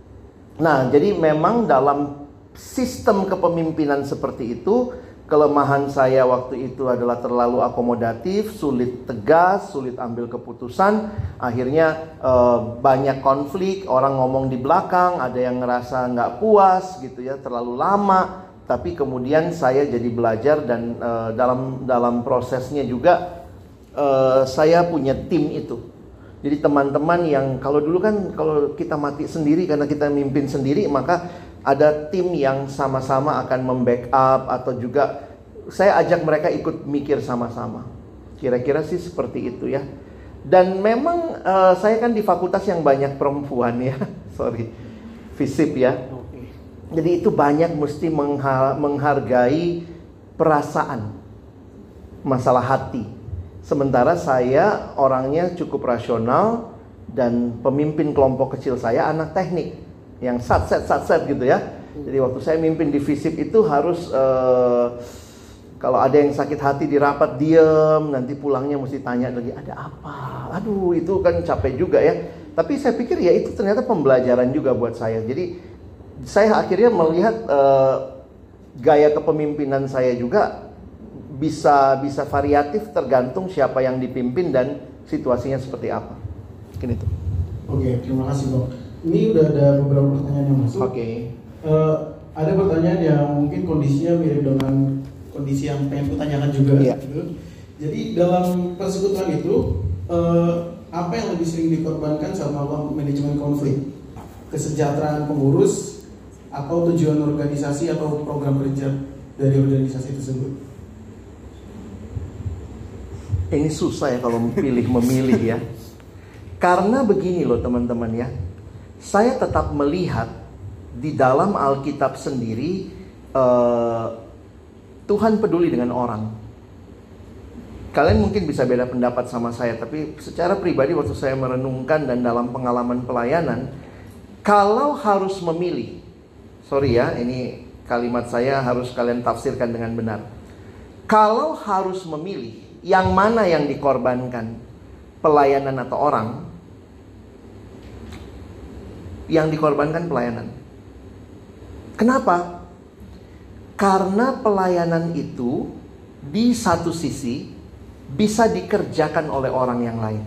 Nah, jadi memang dalam sistem kepemimpinan seperti itu, kelemahan saya waktu itu adalah terlalu akomodatif, sulit tegas, sulit ambil keputusan. Akhirnya eh, banyak konflik, orang ngomong di belakang, ada yang ngerasa nggak puas gitu ya, terlalu lama. Tapi kemudian saya jadi belajar dan eh, dalam dalam prosesnya juga eh, saya punya tim itu jadi teman-teman yang kalau dulu kan kalau kita mati sendiri karena kita mimpin sendiri maka ada tim yang sama-sama akan membackup atau juga saya ajak mereka ikut mikir sama-sama. Kira-kira sih seperti itu ya. Dan memang uh, saya kan di fakultas yang banyak perempuan ya. Sorry. Visip ya. Jadi itu banyak mesti menghargai perasaan masalah hati Sementara saya orangnya cukup rasional dan pemimpin kelompok kecil saya anak teknik yang sat set sat set gitu ya. Jadi waktu saya mimpin di FISIP itu harus uh, kalau ada yang sakit hati di rapat diem, nanti pulangnya mesti tanya lagi ada apa. Aduh itu kan capek juga ya. Tapi saya pikir ya itu ternyata pembelajaran juga buat saya. Jadi saya akhirnya melihat uh, gaya kepemimpinan saya juga bisa bisa variatif tergantung siapa yang dipimpin dan situasinya seperti apa. Mungkin itu. Oke, terima kasih Bang. Ini udah ada beberapa pertanyaan yang masuk. Oke. Uh, ada pertanyaan yang mungkin kondisinya mirip dengan kondisi yang pengen kutanyakan juga. Iya. Gitu. Jadi dalam persekutuan itu uh, apa yang lebih sering dikorbankan sama manajemen konflik? Kesejahteraan pengurus atau tujuan organisasi atau program kerja dari organisasi tersebut? Ini susah ya kalau pilih memilih ya. Karena begini loh teman-teman ya. Saya tetap melihat di dalam Alkitab sendiri uh, Tuhan peduli dengan orang. Kalian mungkin bisa beda pendapat sama saya, tapi secara pribadi waktu saya merenungkan dan dalam pengalaman pelayanan, kalau harus memilih, sorry ya, ini kalimat saya harus kalian tafsirkan dengan benar. Kalau harus memilih, yang mana yang dikorbankan? Pelayanan atau orang? Yang dikorbankan pelayanan. Kenapa? Karena pelayanan itu di satu sisi bisa dikerjakan oleh orang yang lain.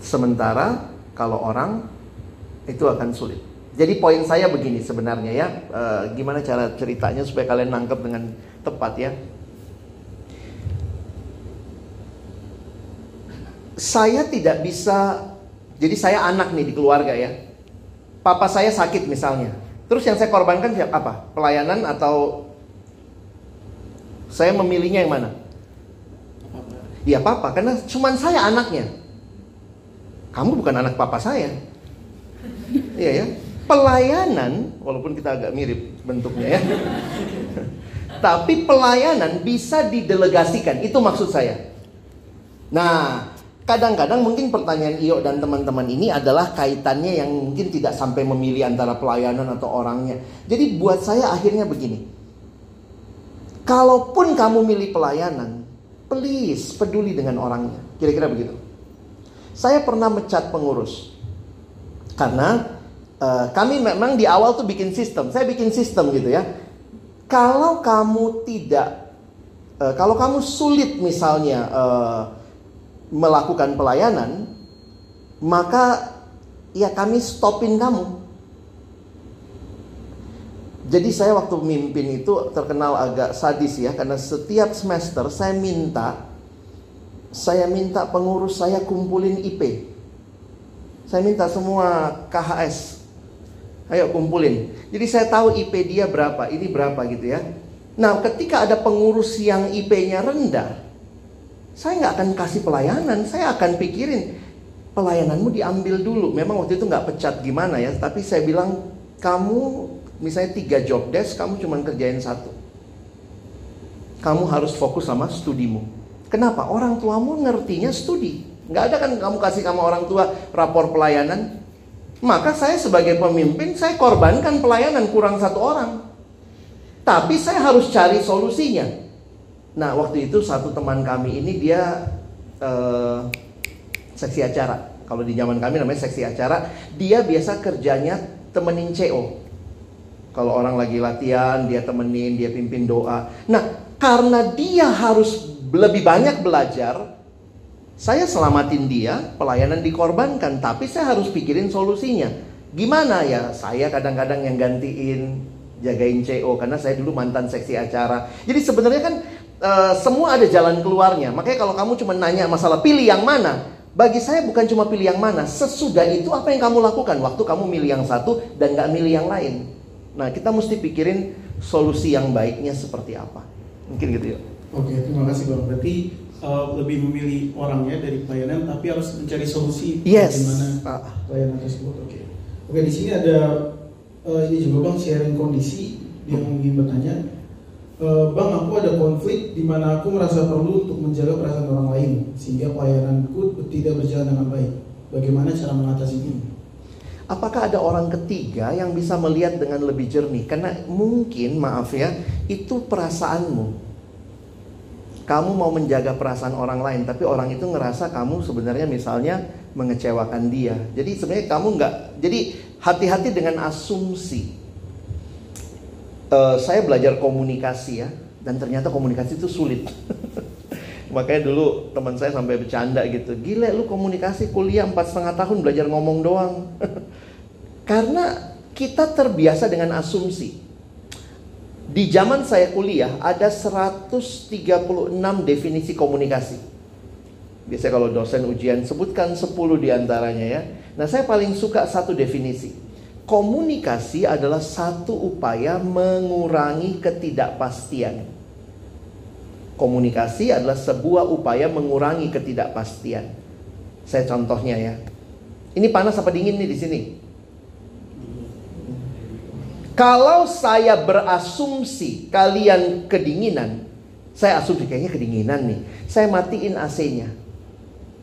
Sementara kalau orang itu akan sulit. Jadi poin saya begini sebenarnya ya, e, gimana cara ceritanya supaya kalian nangkep dengan tepat ya. Saya tidak bisa jadi saya anak nih di keluarga ya. Papa saya sakit misalnya. Terus yang saya korbankan siapa? Apa? Pelayanan atau saya memilihnya yang mana? Iya papa, karena cuma saya anaknya. Kamu bukan anak papa saya. Iya ya. Pelayanan, walaupun kita agak mirip bentuknya ya. Tapi pelayanan bisa didelegasikan, itu maksud saya. Nah, Kadang-kadang mungkin pertanyaan Iyo dan teman-teman ini adalah kaitannya yang mungkin tidak sampai memilih antara pelayanan atau orangnya. Jadi buat saya akhirnya begini. Kalaupun kamu milih pelayanan, please peduli dengan orangnya. Kira-kira begitu. Saya pernah mecat pengurus. Karena uh, kami memang di awal tuh bikin sistem. Saya bikin sistem gitu ya. Kalau kamu tidak, uh, kalau kamu sulit misalnya uh, melakukan pelayanan, maka ya kami stopin kamu. Jadi saya waktu mimpin itu terkenal agak sadis ya karena setiap semester saya minta saya minta pengurus saya kumpulin IP. Saya minta semua KHS. Ayo kumpulin. Jadi saya tahu IP dia berapa, ini berapa gitu ya. Nah, ketika ada pengurus yang IP-nya rendah, saya nggak akan kasih pelayanan, saya akan pikirin pelayananmu diambil dulu. Memang waktu itu nggak pecat gimana ya, tapi saya bilang kamu misalnya tiga job desk, kamu cuma kerjain satu. Kamu harus fokus sama studimu. Kenapa? Orang tuamu ngertinya studi. Nggak ada kan kamu kasih sama orang tua rapor pelayanan. Maka saya sebagai pemimpin, saya korbankan pelayanan kurang satu orang. Tapi saya harus cari solusinya. Nah, waktu itu satu teman kami ini dia uh, seksi acara. Kalau di zaman kami namanya seksi acara. Dia biasa kerjanya temenin CO. Kalau orang lagi latihan, dia temenin, dia pimpin doa. Nah, karena dia harus lebih banyak belajar, saya selamatin dia, pelayanan dikorbankan, tapi saya harus pikirin solusinya. Gimana ya? Saya kadang-kadang yang gantiin, jagain CO karena saya dulu mantan seksi acara. Jadi sebenarnya kan e, semua ada jalan keluarnya. Makanya kalau kamu cuma nanya masalah pilih yang mana, bagi saya bukan cuma pilih yang mana. Sesudah itu apa yang kamu lakukan waktu kamu milih yang satu dan nggak milih yang lain. Nah kita mesti pikirin solusi yang baiknya seperti apa. Mungkin gitu ya. Oke, terima kasih bang. Berarti uh, lebih memilih orangnya dari pelayanan, tapi harus mencari solusi yes. bagaimana ah. pelayanan tersebut. Oke, oke di sini ada uh, ini juga bang sharing kondisi yang ingin bertanya. Uh, bang, aku ada konflik di mana aku merasa perlu untuk menjaga perasaan orang lain sehingga pelayananku tidak berjalan dengan baik. Bagaimana cara mengatasi ini? Apakah ada orang ketiga yang bisa melihat dengan lebih jernih? Karena mungkin, maaf ya, itu perasaanmu kamu mau menjaga perasaan orang lain, tapi orang itu ngerasa kamu sebenarnya misalnya mengecewakan dia. Jadi sebenarnya kamu nggak. Jadi hati-hati dengan asumsi. Uh, saya belajar komunikasi ya, dan ternyata komunikasi itu sulit. Makanya dulu teman saya sampai bercanda gitu, gile lu komunikasi kuliah empat setengah tahun belajar ngomong doang. Karena kita terbiasa dengan asumsi. Di zaman saya kuliah ada 136 definisi komunikasi. Biasanya kalau dosen ujian sebutkan 10 di antaranya ya. Nah saya paling suka satu definisi. Komunikasi adalah satu upaya mengurangi ketidakpastian. Komunikasi adalah sebuah upaya mengurangi ketidakpastian. Saya contohnya ya. Ini panas apa dingin nih di sini? Kalau saya berasumsi kalian kedinginan, saya asumsi kayaknya kedinginan nih. Saya matiin AC-nya.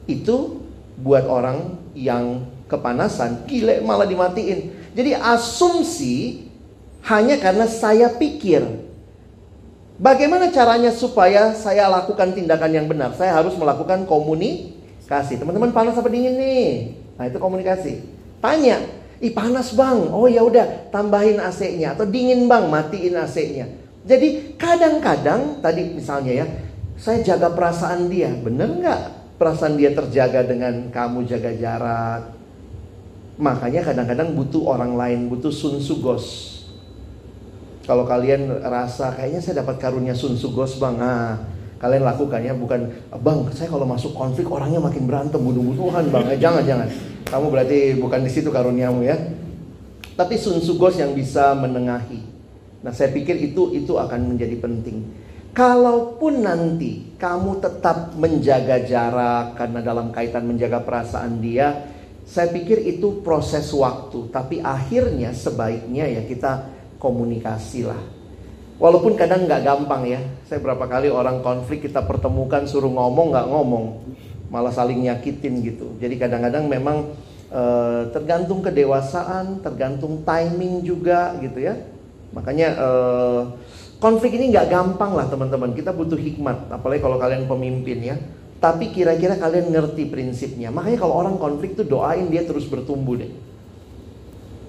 Itu buat orang yang kepanasan, gile malah dimatiin. Jadi asumsi hanya karena saya pikir. Bagaimana caranya supaya saya lakukan tindakan yang benar? Saya harus melakukan komunikasi. Teman-teman panas apa dingin nih? Nah, itu komunikasi. Tanya, Ih panas bang, oh ya udah tambahin AC-nya atau dingin bang, matiin AC-nya. Jadi kadang-kadang tadi misalnya ya, saya jaga perasaan dia, bener nggak? Perasaan dia terjaga dengan kamu jaga jarak. Makanya kadang-kadang butuh orang lain, butuh sun sugos. Kalau kalian rasa kayaknya saya dapat karunia sun sugos bang, nah kalian lakukan ya bukan bang saya kalau masuk konflik orangnya makin berantem bunuh-bunuhan bang. Eh, jangan jangan. Kamu berarti bukan di situ karuniamu ya. Tapi Sun Sugos yang bisa menengahi. Nah saya pikir itu itu akan menjadi penting. Kalaupun nanti kamu tetap menjaga jarak karena dalam kaitan menjaga perasaan dia saya pikir itu proses waktu tapi akhirnya sebaiknya ya kita komunikasi lah Walaupun kadang nggak gampang ya. Saya berapa kali orang konflik kita pertemukan suruh ngomong nggak ngomong, malah saling nyakitin gitu. Jadi kadang-kadang memang e, tergantung kedewasaan, tergantung timing juga gitu ya. Makanya e, konflik ini nggak gampang lah teman-teman. Kita butuh hikmat, apalagi kalau kalian pemimpin ya. Tapi kira-kira kalian ngerti prinsipnya. Makanya kalau orang konflik tuh doain dia terus bertumbuh deh.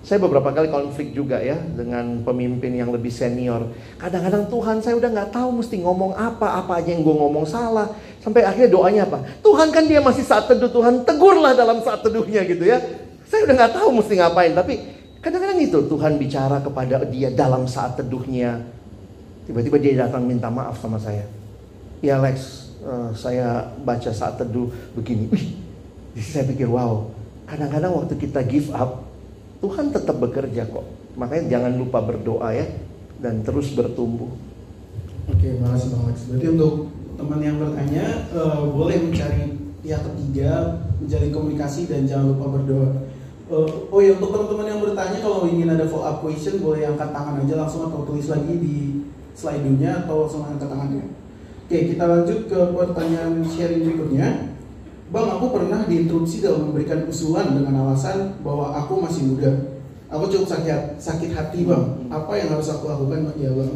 Saya beberapa kali konflik juga ya dengan pemimpin yang lebih senior. Kadang-kadang Tuhan saya udah nggak tahu mesti ngomong apa, apa aja yang gue ngomong salah. Sampai akhirnya doanya apa? Tuhan kan dia masih saat teduh Tuhan tegurlah dalam saat teduhnya gitu ya. Saya udah nggak tahu mesti ngapain tapi kadang-kadang itu Tuhan bicara kepada dia dalam saat teduhnya. Tiba-tiba dia datang minta maaf sama saya. Ya Lex, uh, saya baca saat teduh begini. Wih, saya pikir wow, kadang-kadang waktu kita give up, Tuhan tetap bekerja kok. Makanya jangan lupa berdoa ya dan terus bertumbuh. Oke, makasih Bang Alex. Berarti untuk teman yang bertanya uh, boleh mencari pihak ketiga, menjalin komunikasi dan jangan lupa berdoa. Uh, oh ya untuk teman-teman yang bertanya kalau ingin ada follow up question boleh angkat tangan aja langsung atau tulis lagi di slide-nya atau langsung angkat tangannya. Oke, kita lanjut ke pertanyaan sharing berikutnya. Bang, aku pernah diinterupsi dalam memberikan usulan dengan alasan bahwa aku masih muda. Aku cukup sakit sakit hati bang. Apa yang harus aku lakukan ya bang?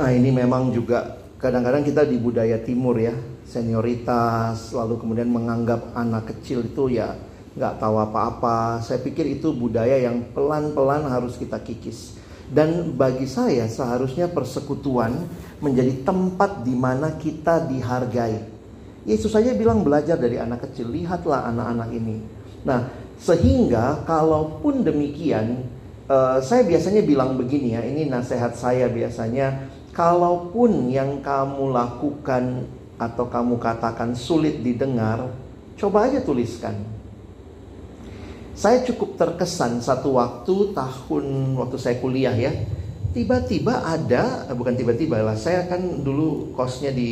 Ah ini memang juga kadang-kadang kita di budaya timur ya senioritas lalu kemudian menganggap anak kecil itu ya nggak tahu apa-apa. Saya pikir itu budaya yang pelan-pelan harus kita kikis. Dan bagi saya seharusnya persekutuan menjadi tempat di mana kita dihargai Yesus saja bilang belajar dari anak kecil, lihatlah anak-anak ini. Nah, sehingga kalaupun demikian, uh, saya biasanya bilang begini ya, ini nasihat saya biasanya, kalaupun yang kamu lakukan atau kamu katakan sulit didengar, coba aja tuliskan. Saya cukup terkesan satu waktu tahun waktu saya kuliah ya, tiba-tiba ada eh, bukan tiba-tiba lah saya kan dulu kosnya di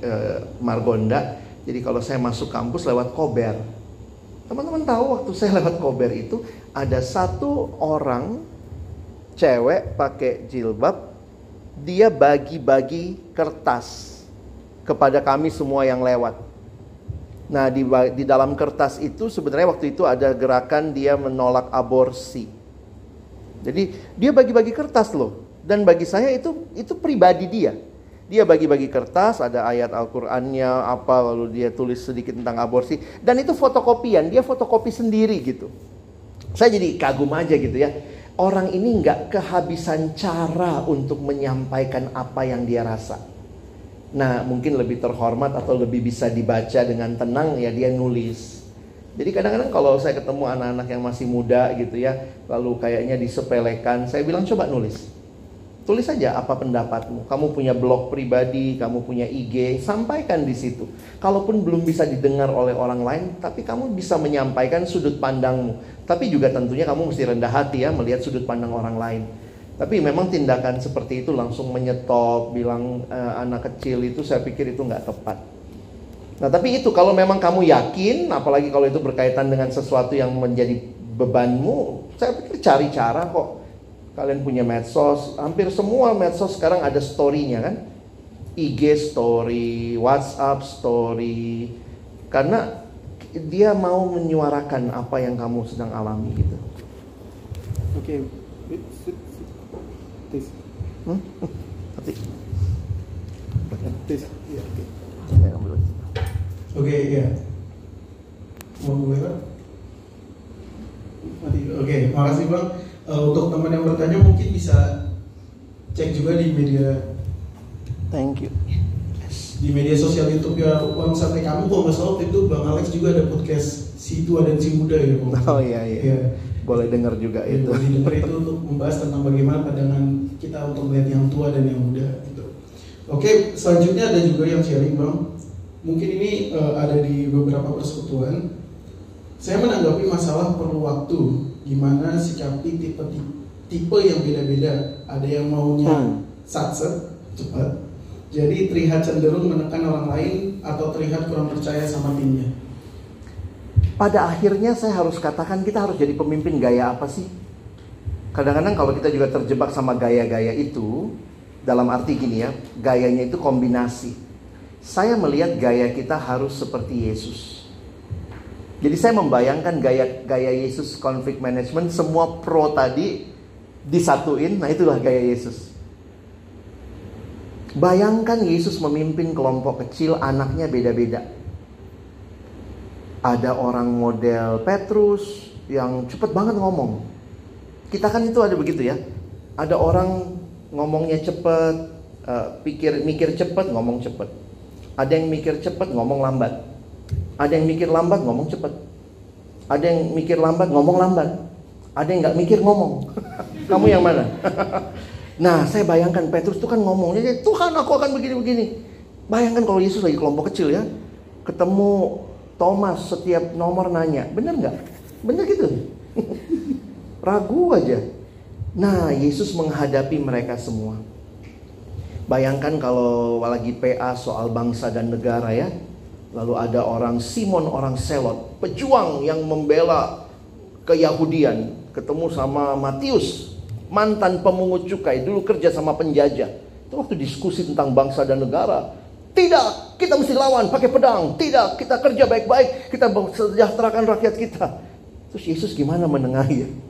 uh, Margonda jadi kalau saya masuk kampus lewat Kober. Teman-teman tahu waktu saya lewat Kober itu ada satu orang cewek pakai jilbab dia bagi-bagi kertas kepada kami semua yang lewat nah di, di dalam kertas itu sebenarnya waktu itu ada gerakan dia menolak aborsi jadi dia bagi-bagi kertas loh. Dan bagi saya itu itu pribadi dia. Dia bagi-bagi kertas, ada ayat Al-Qur'annya apa lalu dia tulis sedikit tentang aborsi dan itu fotokopian, dia fotokopi sendiri gitu. Saya jadi kagum aja gitu ya. Orang ini nggak kehabisan cara untuk menyampaikan apa yang dia rasa. Nah, mungkin lebih terhormat atau lebih bisa dibaca dengan tenang ya dia nulis. Jadi kadang-kadang kalau saya ketemu anak-anak yang masih muda gitu ya, lalu kayaknya disepelekan, saya bilang coba nulis. Tulis saja apa pendapatmu. Kamu punya blog pribadi, kamu punya IG, sampaikan di situ. Kalaupun belum bisa didengar oleh orang lain, tapi kamu bisa menyampaikan sudut pandangmu. Tapi juga tentunya kamu mesti rendah hati ya melihat sudut pandang orang lain. Tapi memang tindakan seperti itu langsung menyetop, bilang e, anak kecil itu saya pikir itu nggak tepat. Nah, tapi itu kalau memang kamu yakin, apalagi kalau itu berkaitan dengan sesuatu yang menjadi bebanmu, saya pikir cari cara kok. Kalian punya medsos, hampir semua medsos sekarang ada story-nya kan? IG story, WhatsApp story. Karena dia mau menyuarakan apa yang kamu sedang alami gitu. Oke. Okay. Hmm? Oke. Ya, oke. Oke, okay, iya. Mau Pak? Oke, okay, makasih Bang. Uh, untuk teman yang bertanya mungkin bisa cek juga di media. Thank you. Di media sosial YouTube ya Bang Sampai Kamu kalau nggak salah itu Bang Alex juga ada podcast si tua dan si muda ya Bang. Oh iya iya. ya. Boleh dengar juga ya, itu. Boleh dengar itu untuk membahas tentang bagaimana pandangan kita untuk melihat yang tua dan yang muda gitu. Oke, selanjutnya ada juga yang sharing Bang mungkin ini uh, ada di beberapa persekutuan. Saya menanggapi masalah perlu waktu, gimana sikapi tipe tipe yang beda-beda. Ada yang maunya hmm. satset cepat, jadi terlihat cenderung menekan orang lain atau terlihat kurang percaya sama timnya. Pada akhirnya saya harus katakan kita harus jadi pemimpin gaya apa sih? Kadang-kadang kalau kita juga terjebak sama gaya-gaya itu, dalam arti gini ya, gayanya itu kombinasi saya melihat gaya kita harus seperti Yesus. Jadi saya membayangkan gaya gaya Yesus konflik management semua pro tadi disatuin, nah itulah gaya Yesus. Bayangkan Yesus memimpin kelompok kecil, anaknya beda-beda. Ada orang model Petrus yang cepet banget ngomong. Kita kan itu ada begitu ya. Ada orang ngomongnya cepet, uh, pikir mikir cepet, ngomong cepet. Ada yang mikir cepat ngomong lambat. Ada yang mikir lambat ngomong cepat. Ada yang mikir lambat ngomong lambat. Ada yang nggak mikir ngomong. Kamu yang mana? nah, saya bayangkan Petrus itu kan ngomongnya, Tuhan aku akan begini-begini. Bayangkan kalau Yesus lagi kelompok kecil ya, ketemu Thomas setiap nomor nanya, bener nggak? Bener gitu? Ragu aja. Nah, Yesus menghadapi mereka semua. Bayangkan kalau lagi PA soal bangsa dan negara ya. Lalu ada orang Simon orang Selot, pejuang yang membela keyahudian, ketemu sama Matius, mantan pemungut cukai, dulu kerja sama penjajah. Itu waktu diskusi tentang bangsa dan negara. Tidak, kita mesti lawan pakai pedang. Tidak, kita kerja baik-baik, kita sejahterakan rakyat kita. Terus Yesus gimana menengahi?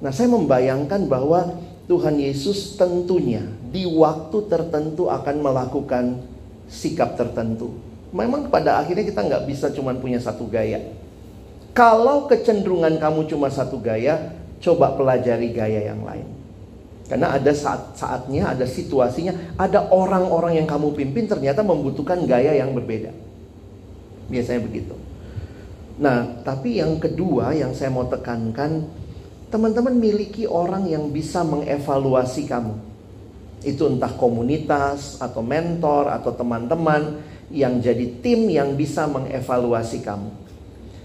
Nah, saya membayangkan bahwa Tuhan Yesus tentunya di waktu tertentu akan melakukan sikap tertentu memang pada akhirnya kita nggak bisa cuma punya satu gaya. Kalau kecenderungan kamu cuma satu gaya, coba pelajari gaya yang lain. Karena ada saat-saatnya, ada situasinya, ada orang-orang yang kamu pimpin ternyata membutuhkan gaya yang berbeda. Biasanya begitu. Nah, tapi yang kedua yang saya mau tekankan, teman-teman miliki orang yang bisa mengevaluasi kamu. Itu entah komunitas atau mentor atau teman-teman yang jadi tim yang bisa mengevaluasi kamu.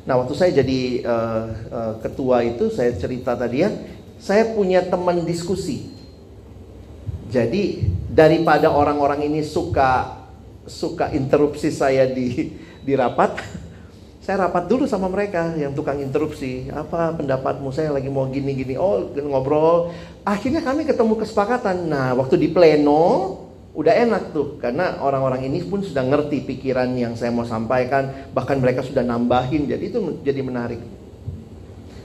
Nah, waktu saya jadi uh, uh, ketua itu, saya cerita tadi ya, saya punya teman diskusi. Jadi daripada orang-orang ini suka suka interupsi saya di di rapat, saya rapat dulu sama mereka yang tukang interupsi. Apa pendapatmu? Saya lagi mau gini-gini. Oh, ngobrol. Akhirnya kami ketemu kesepakatan. Nah, waktu di pleno, udah enak tuh karena orang-orang ini pun sudah ngerti pikiran yang saya mau sampaikan bahkan mereka sudah nambahin jadi itu jadi menarik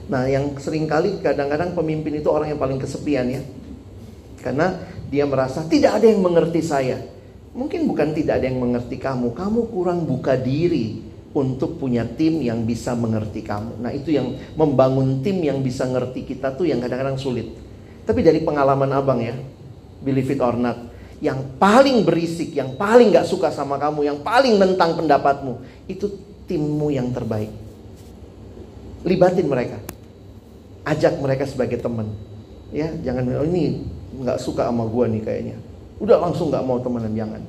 nah yang sering kali kadang-kadang pemimpin itu orang yang paling kesepian ya karena dia merasa tidak ada yang mengerti saya mungkin bukan tidak ada yang mengerti kamu kamu kurang buka diri untuk punya tim yang bisa mengerti kamu nah itu yang membangun tim yang bisa ngerti kita tuh yang kadang-kadang sulit tapi dari pengalaman abang ya believe it or not yang paling berisik, yang paling gak suka sama kamu, yang paling nentang pendapatmu, itu timmu yang terbaik. Libatin mereka, ajak mereka sebagai teman. Ya, jangan oh ini nggak suka sama gua nih kayaknya. Udah langsung nggak mau temenan jangan.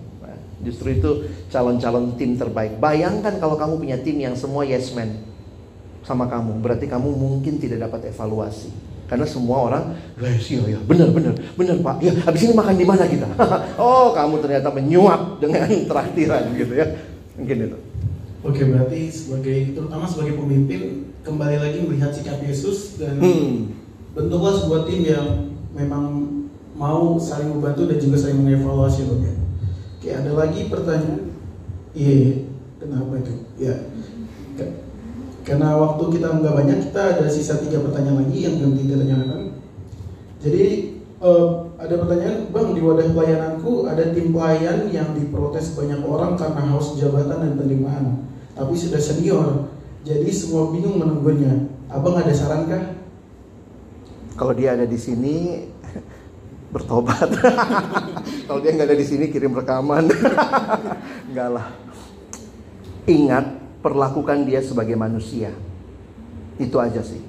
Justru itu calon-calon tim terbaik. Bayangkan kalau kamu punya tim yang semua yes man sama kamu, berarti kamu mungkin tidak dapat evaluasi. Karena semua orang, yes, iya, iya, benar, benar, benar pak. Ya, habis ini makan di mana kita? oh, kamu ternyata menyuap dengan traktiran gitu ya. Mungkin itu. Oke, berarti sebagai terutama sebagai pemimpin kembali lagi melihat sikap Yesus dan hmm. bentuklah sebuah tim yang memang mau saling membantu dan juga saling mengevaluasi loh ya. Oke, ada lagi pertanyaan. Iya, iya. kenapa itu? Ya. Karena waktu kita nggak banyak, kita ada sisa tiga pertanyaan lagi yang belum kita tanyakan. Jadi uh, ada pertanyaan, bang di wadah pelayananku ada tim pelayan yang diprotes banyak orang karena haus jabatan dan penerimaan, tapi sudah senior, jadi semua bingung menunggunya. Abang ada saran kah? Kalau dia ada di sini bertobat. Kalau dia nggak ada di sini kirim rekaman. Enggak lah. Ingat perlakukan dia sebagai manusia. Itu aja sih.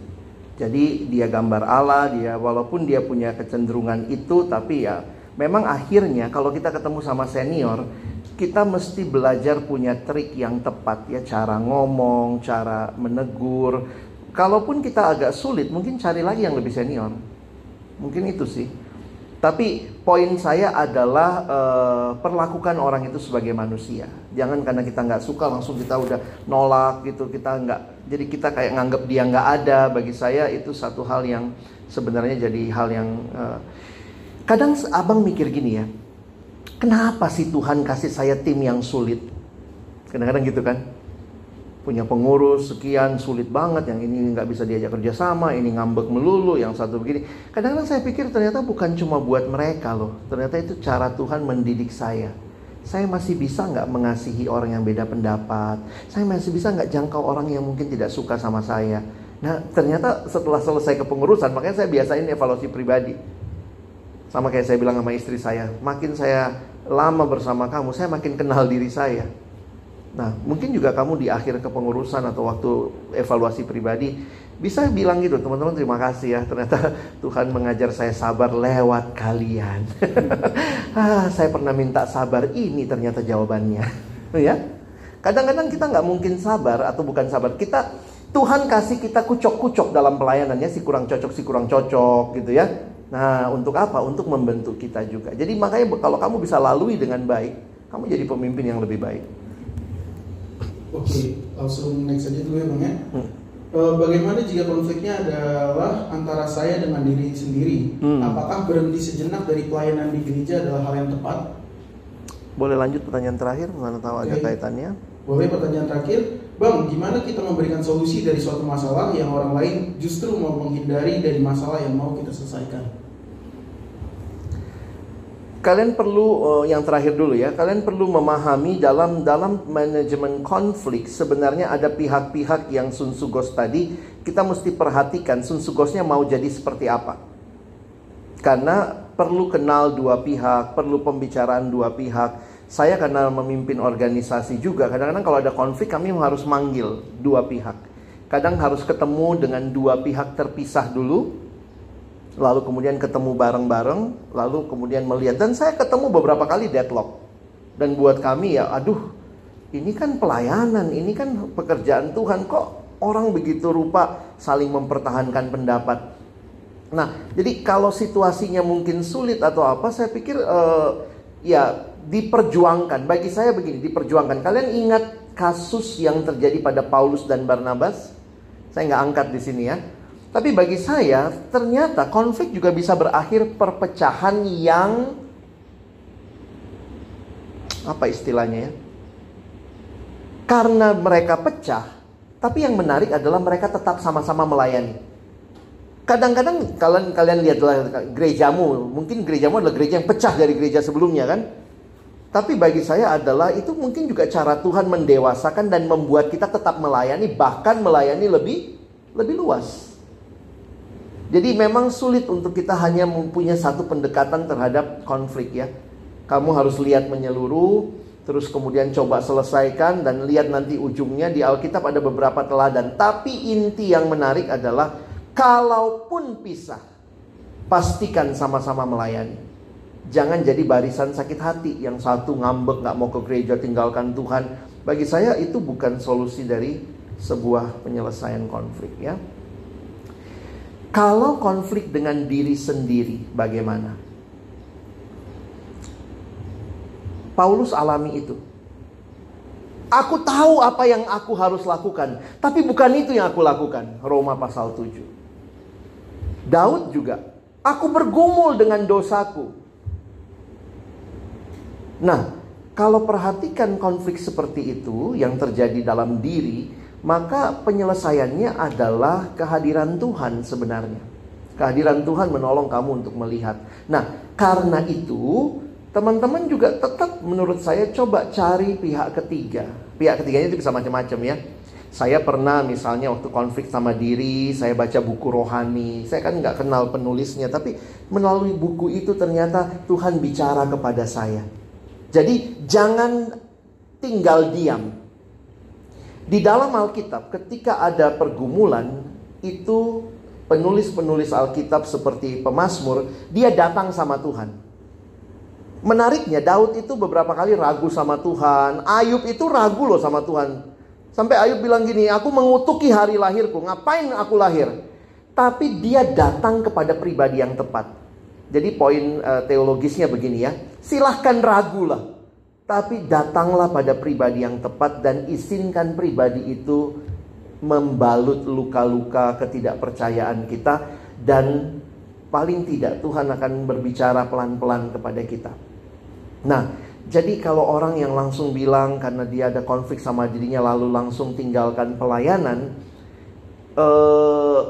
Jadi dia gambar Allah, dia walaupun dia punya kecenderungan itu tapi ya memang akhirnya kalau kita ketemu sama senior, kita mesti belajar punya trik yang tepat ya, cara ngomong, cara menegur. Kalaupun kita agak sulit, mungkin cari lagi yang lebih senior. Mungkin itu sih. Tapi poin saya adalah uh, perlakukan orang itu sebagai manusia. Jangan karena kita nggak suka langsung kita udah nolak gitu. Kita nggak, jadi kita kayak nganggap dia nggak ada. Bagi saya itu satu hal yang sebenarnya jadi hal yang uh, kadang abang mikir gini ya. Kenapa sih Tuhan kasih saya tim yang sulit? Kadang-kadang gitu kan punya pengurus sekian sulit banget yang ini nggak bisa diajak kerja sama ini ngambek melulu yang satu begini. Kadang-kadang saya pikir ternyata bukan cuma buat mereka loh ternyata itu cara Tuhan mendidik saya. Saya masih bisa nggak mengasihi orang yang beda pendapat? Saya masih bisa nggak jangkau orang yang mungkin tidak suka sama saya? Nah ternyata setelah selesai kepengurusan makanya saya biasain evaluasi pribadi. Sama kayak saya bilang sama istri saya makin saya lama bersama kamu saya makin kenal diri saya Nah, mungkin juga kamu di akhir kepengurusan atau waktu evaluasi pribadi bisa bilang gitu, teman-teman terima kasih ya, ternyata Tuhan mengajar saya sabar lewat kalian. ah, saya pernah minta sabar, ini ternyata jawabannya. ya. Kadang-kadang kita nggak mungkin sabar atau bukan sabar. Kita Tuhan kasih kita kucok-kucok dalam pelayanannya si kurang cocok si kurang cocok gitu ya. Nah, untuk apa? Untuk membentuk kita juga. Jadi makanya kalau kamu bisa lalui dengan baik, kamu jadi pemimpin yang lebih baik. Oke, langsung next aja dulu ya bang ya. Hmm. Eh, bagaimana jika konfliknya adalah antara saya dengan diri sendiri? Hmm. Apakah berhenti sejenak dari pelayanan di gereja adalah hal yang tepat? Boleh lanjut pertanyaan terakhir, mana tahu okay. ada kaitannya? Boleh pertanyaan terakhir, Bang, gimana kita memberikan solusi dari suatu masalah yang orang lain justru mau menghindari dari masalah yang mau kita selesaikan? Kalian perlu uh, yang terakhir dulu ya kalian perlu memahami dalam dalam manajemen konflik sebenarnya ada pihak-pihak yang sunsugos tadi. Kita mesti perhatikan sunsugosnya mau jadi seperti apa. Karena perlu kenal dua pihak perlu pembicaraan dua pihak. Saya karena memimpin organisasi juga kadang-kadang kalau ada konflik kami harus manggil dua pihak. Kadang harus ketemu dengan dua pihak terpisah dulu lalu kemudian ketemu bareng-bareng, lalu kemudian melihat dan saya ketemu beberapa kali deadlock. Dan buat kami ya, aduh, ini kan pelayanan, ini kan pekerjaan Tuhan kok orang begitu rupa saling mempertahankan pendapat. Nah, jadi kalau situasinya mungkin sulit atau apa, saya pikir uh, ya diperjuangkan. Bagi saya begini, diperjuangkan. Kalian ingat kasus yang terjadi pada Paulus dan Barnabas? Saya nggak angkat di sini ya tapi bagi saya, ternyata konflik juga bisa berakhir perpecahan yang apa istilahnya ya? Karena mereka pecah, tapi yang menarik adalah mereka tetap sama-sama melayani. Kadang-kadang kalian kalian lihatlah gerejamu, mungkin gerejamu adalah gereja yang pecah dari gereja sebelumnya kan? Tapi bagi saya adalah itu mungkin juga cara Tuhan mendewasakan dan membuat kita tetap melayani bahkan melayani lebih lebih luas. Jadi memang sulit untuk kita hanya mempunyai satu pendekatan terhadap konflik ya. Kamu harus lihat menyeluruh, terus kemudian coba selesaikan dan lihat nanti ujungnya di Alkitab ada beberapa teladan. Tapi inti yang menarik adalah kalaupun pisah, pastikan sama-sama melayani. Jangan jadi barisan sakit hati yang satu ngambek nggak mau ke gereja tinggalkan Tuhan. Bagi saya itu bukan solusi dari sebuah penyelesaian konflik ya. Kalau konflik dengan diri sendiri, bagaimana? Paulus alami itu. Aku tahu apa yang aku harus lakukan, tapi bukan itu yang aku lakukan. Roma pasal 7. Daud juga, aku bergumul dengan dosaku. Nah, kalau perhatikan konflik seperti itu yang terjadi dalam diri, maka penyelesaiannya adalah kehadiran Tuhan sebenarnya. Kehadiran Tuhan menolong kamu untuk melihat. Nah, karena itu teman-teman juga tetap menurut saya coba cari pihak ketiga. Pihak ketiganya itu bisa macam-macam ya. Saya pernah misalnya waktu konflik sama diri, saya baca buku rohani. Saya kan nggak kenal penulisnya, tapi melalui buku itu ternyata Tuhan bicara kepada saya. Jadi jangan tinggal diam, di dalam Alkitab ketika ada pergumulan itu penulis-penulis Alkitab seperti pemazmur dia datang sama Tuhan. Menariknya Daud itu beberapa kali ragu sama Tuhan. Ayub itu ragu loh sama Tuhan. Sampai Ayub bilang gini, aku mengutuki hari lahirku. Ngapain aku lahir? Tapi dia datang kepada pribadi yang tepat. Jadi poin uh, teologisnya begini ya. Silahkan ragu lah. Tapi datanglah pada pribadi yang tepat dan izinkan pribadi itu membalut luka-luka ketidakpercayaan kita dan paling tidak Tuhan akan berbicara pelan-pelan kepada kita. Nah, jadi kalau orang yang langsung bilang karena dia ada konflik sama dirinya lalu langsung tinggalkan pelayanan, eh,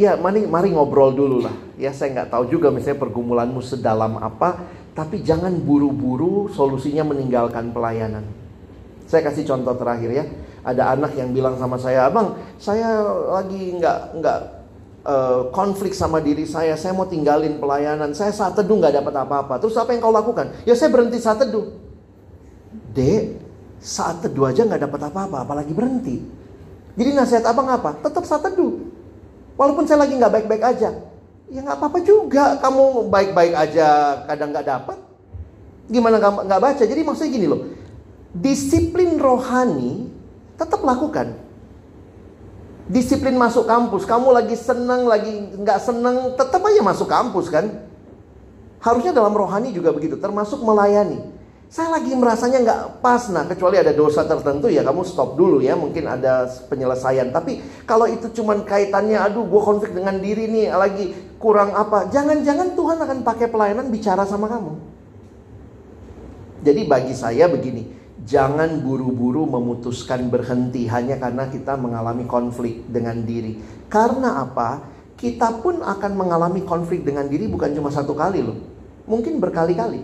ya mari mari ngobrol dulu lah. Ya saya nggak tahu juga misalnya pergumulanmu sedalam apa tapi jangan buru-buru solusinya meninggalkan pelayanan. Saya kasih contoh terakhir ya. Ada anak yang bilang sama saya, abang, saya lagi nggak nggak uh, konflik sama diri saya. Saya mau tinggalin pelayanan. Saya saat teduh nggak dapat apa-apa. Terus apa yang kau lakukan? Ya saya berhenti saat teduh. Dek, saat teduh aja nggak dapat apa-apa, apalagi berhenti. Jadi nasihat abang apa? Tetap saat teduh. Walaupun saya lagi nggak baik-baik aja, Ya nggak apa-apa juga. Kamu baik-baik aja kadang nggak dapat. Gimana nggak baca? Jadi maksudnya gini loh. Disiplin rohani tetap lakukan. Disiplin masuk kampus, kamu lagi seneng, lagi nggak seneng, tetap aja masuk kampus kan? Harusnya dalam rohani juga begitu, termasuk melayani. Saya lagi merasanya nggak pas, nah kecuali ada dosa tertentu ya kamu stop dulu ya, mungkin ada penyelesaian. Tapi kalau itu cuman kaitannya, aduh gue konflik dengan diri nih, lagi kurang apa, jangan-jangan Tuhan akan pakai pelayanan bicara sama kamu. Jadi bagi saya begini, jangan buru-buru memutuskan berhenti hanya karena kita mengalami konflik dengan diri. Karena apa? Kita pun akan mengalami konflik dengan diri bukan cuma satu kali loh, mungkin berkali-kali.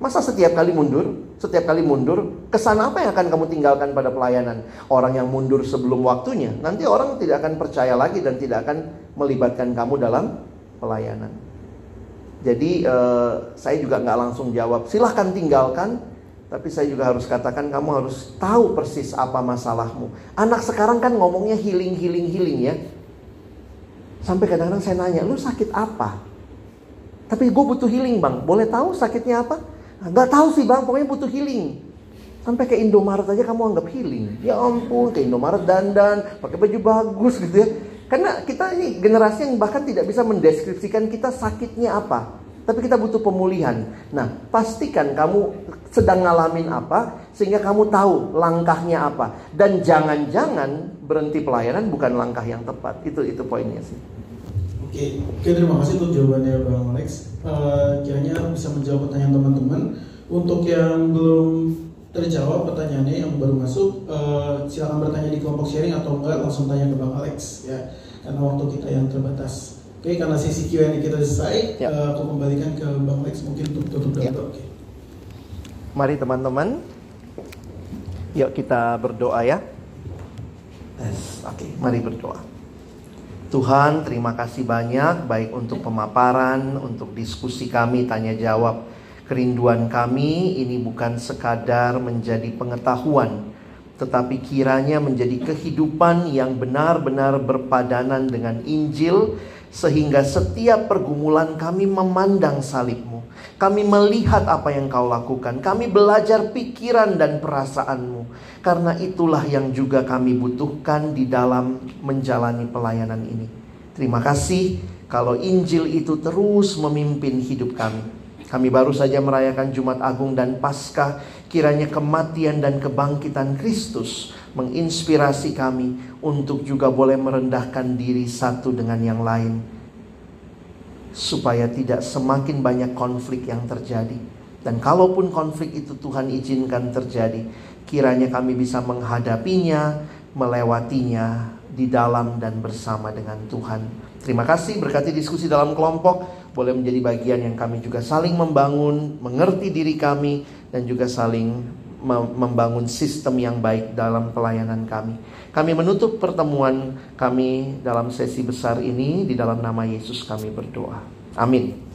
Masa setiap kali mundur, setiap kali mundur, kesan apa yang akan kamu tinggalkan pada pelayanan? Orang yang mundur sebelum waktunya, nanti orang tidak akan percaya lagi dan tidak akan melibatkan kamu dalam pelayanan. Jadi eh, saya juga nggak langsung jawab, silahkan tinggalkan. Tapi saya juga harus katakan kamu harus tahu persis apa masalahmu. Anak sekarang kan ngomongnya healing, healing, healing ya. Sampai kadang-kadang saya nanya, lu sakit apa? Tapi gue butuh healing bang, boleh tahu sakitnya apa? Gak tahu sih bang, pokoknya butuh healing. Sampai ke Indomaret aja kamu anggap healing. Ya ampun, ke Indomaret dandan, pakai baju bagus gitu ya. Karena kita ini generasi yang bahkan tidak bisa mendeskripsikan kita sakitnya apa. Tapi kita butuh pemulihan. Nah, pastikan kamu sedang ngalamin apa sehingga kamu tahu langkahnya apa. Dan jangan-jangan berhenti pelayanan bukan langkah yang tepat. Itu itu poinnya sih. Oke, oke terima kasih untuk jawabannya Bang Alex. Uh, kiranya bisa menjawab pertanyaan teman-teman. Untuk yang belum terjawab pertanyaannya yang baru masuk, uh, silakan bertanya di kelompok sharing atau enggak langsung tanya ke Bang Alex ya, karena waktu kita yang terbatas. Oke, karena sesi Q&A kita selesai, ya. uh, aku kembalikan ke Bang Alex mungkin untuk tutup dan ya. Oke. Mari teman-teman, yuk kita berdoa ya. Yes. Oke, okay, mari berdoa. Tuhan, terima kasih banyak baik untuk pemaparan, untuk diskusi kami, tanya jawab. Kerinduan kami ini bukan sekadar menjadi pengetahuan, tetapi kiranya menjadi kehidupan yang benar-benar berpadanan dengan Injil sehingga setiap pergumulan kami memandang salibmu. Kami melihat apa yang kau lakukan. Kami belajar pikiran dan perasaanmu. Karena itulah yang juga kami butuhkan di dalam menjalani pelayanan ini. Terima kasih kalau Injil itu terus memimpin hidup kami. Kami baru saja merayakan Jumat Agung dan Paskah. Kiranya kematian dan kebangkitan Kristus menginspirasi kami untuk juga boleh merendahkan diri satu dengan yang lain. Supaya tidak semakin banyak konflik yang terjadi. Dan kalaupun konflik itu Tuhan izinkan terjadi, kiranya kami bisa menghadapinya, melewatinya di dalam dan bersama dengan Tuhan. Terima kasih berkati diskusi dalam kelompok boleh menjadi bagian yang kami juga saling membangun, mengerti diri kami dan juga saling membangun sistem yang baik dalam pelayanan kami. Kami menutup pertemuan kami dalam sesi besar ini di dalam nama Yesus kami berdoa. Amin.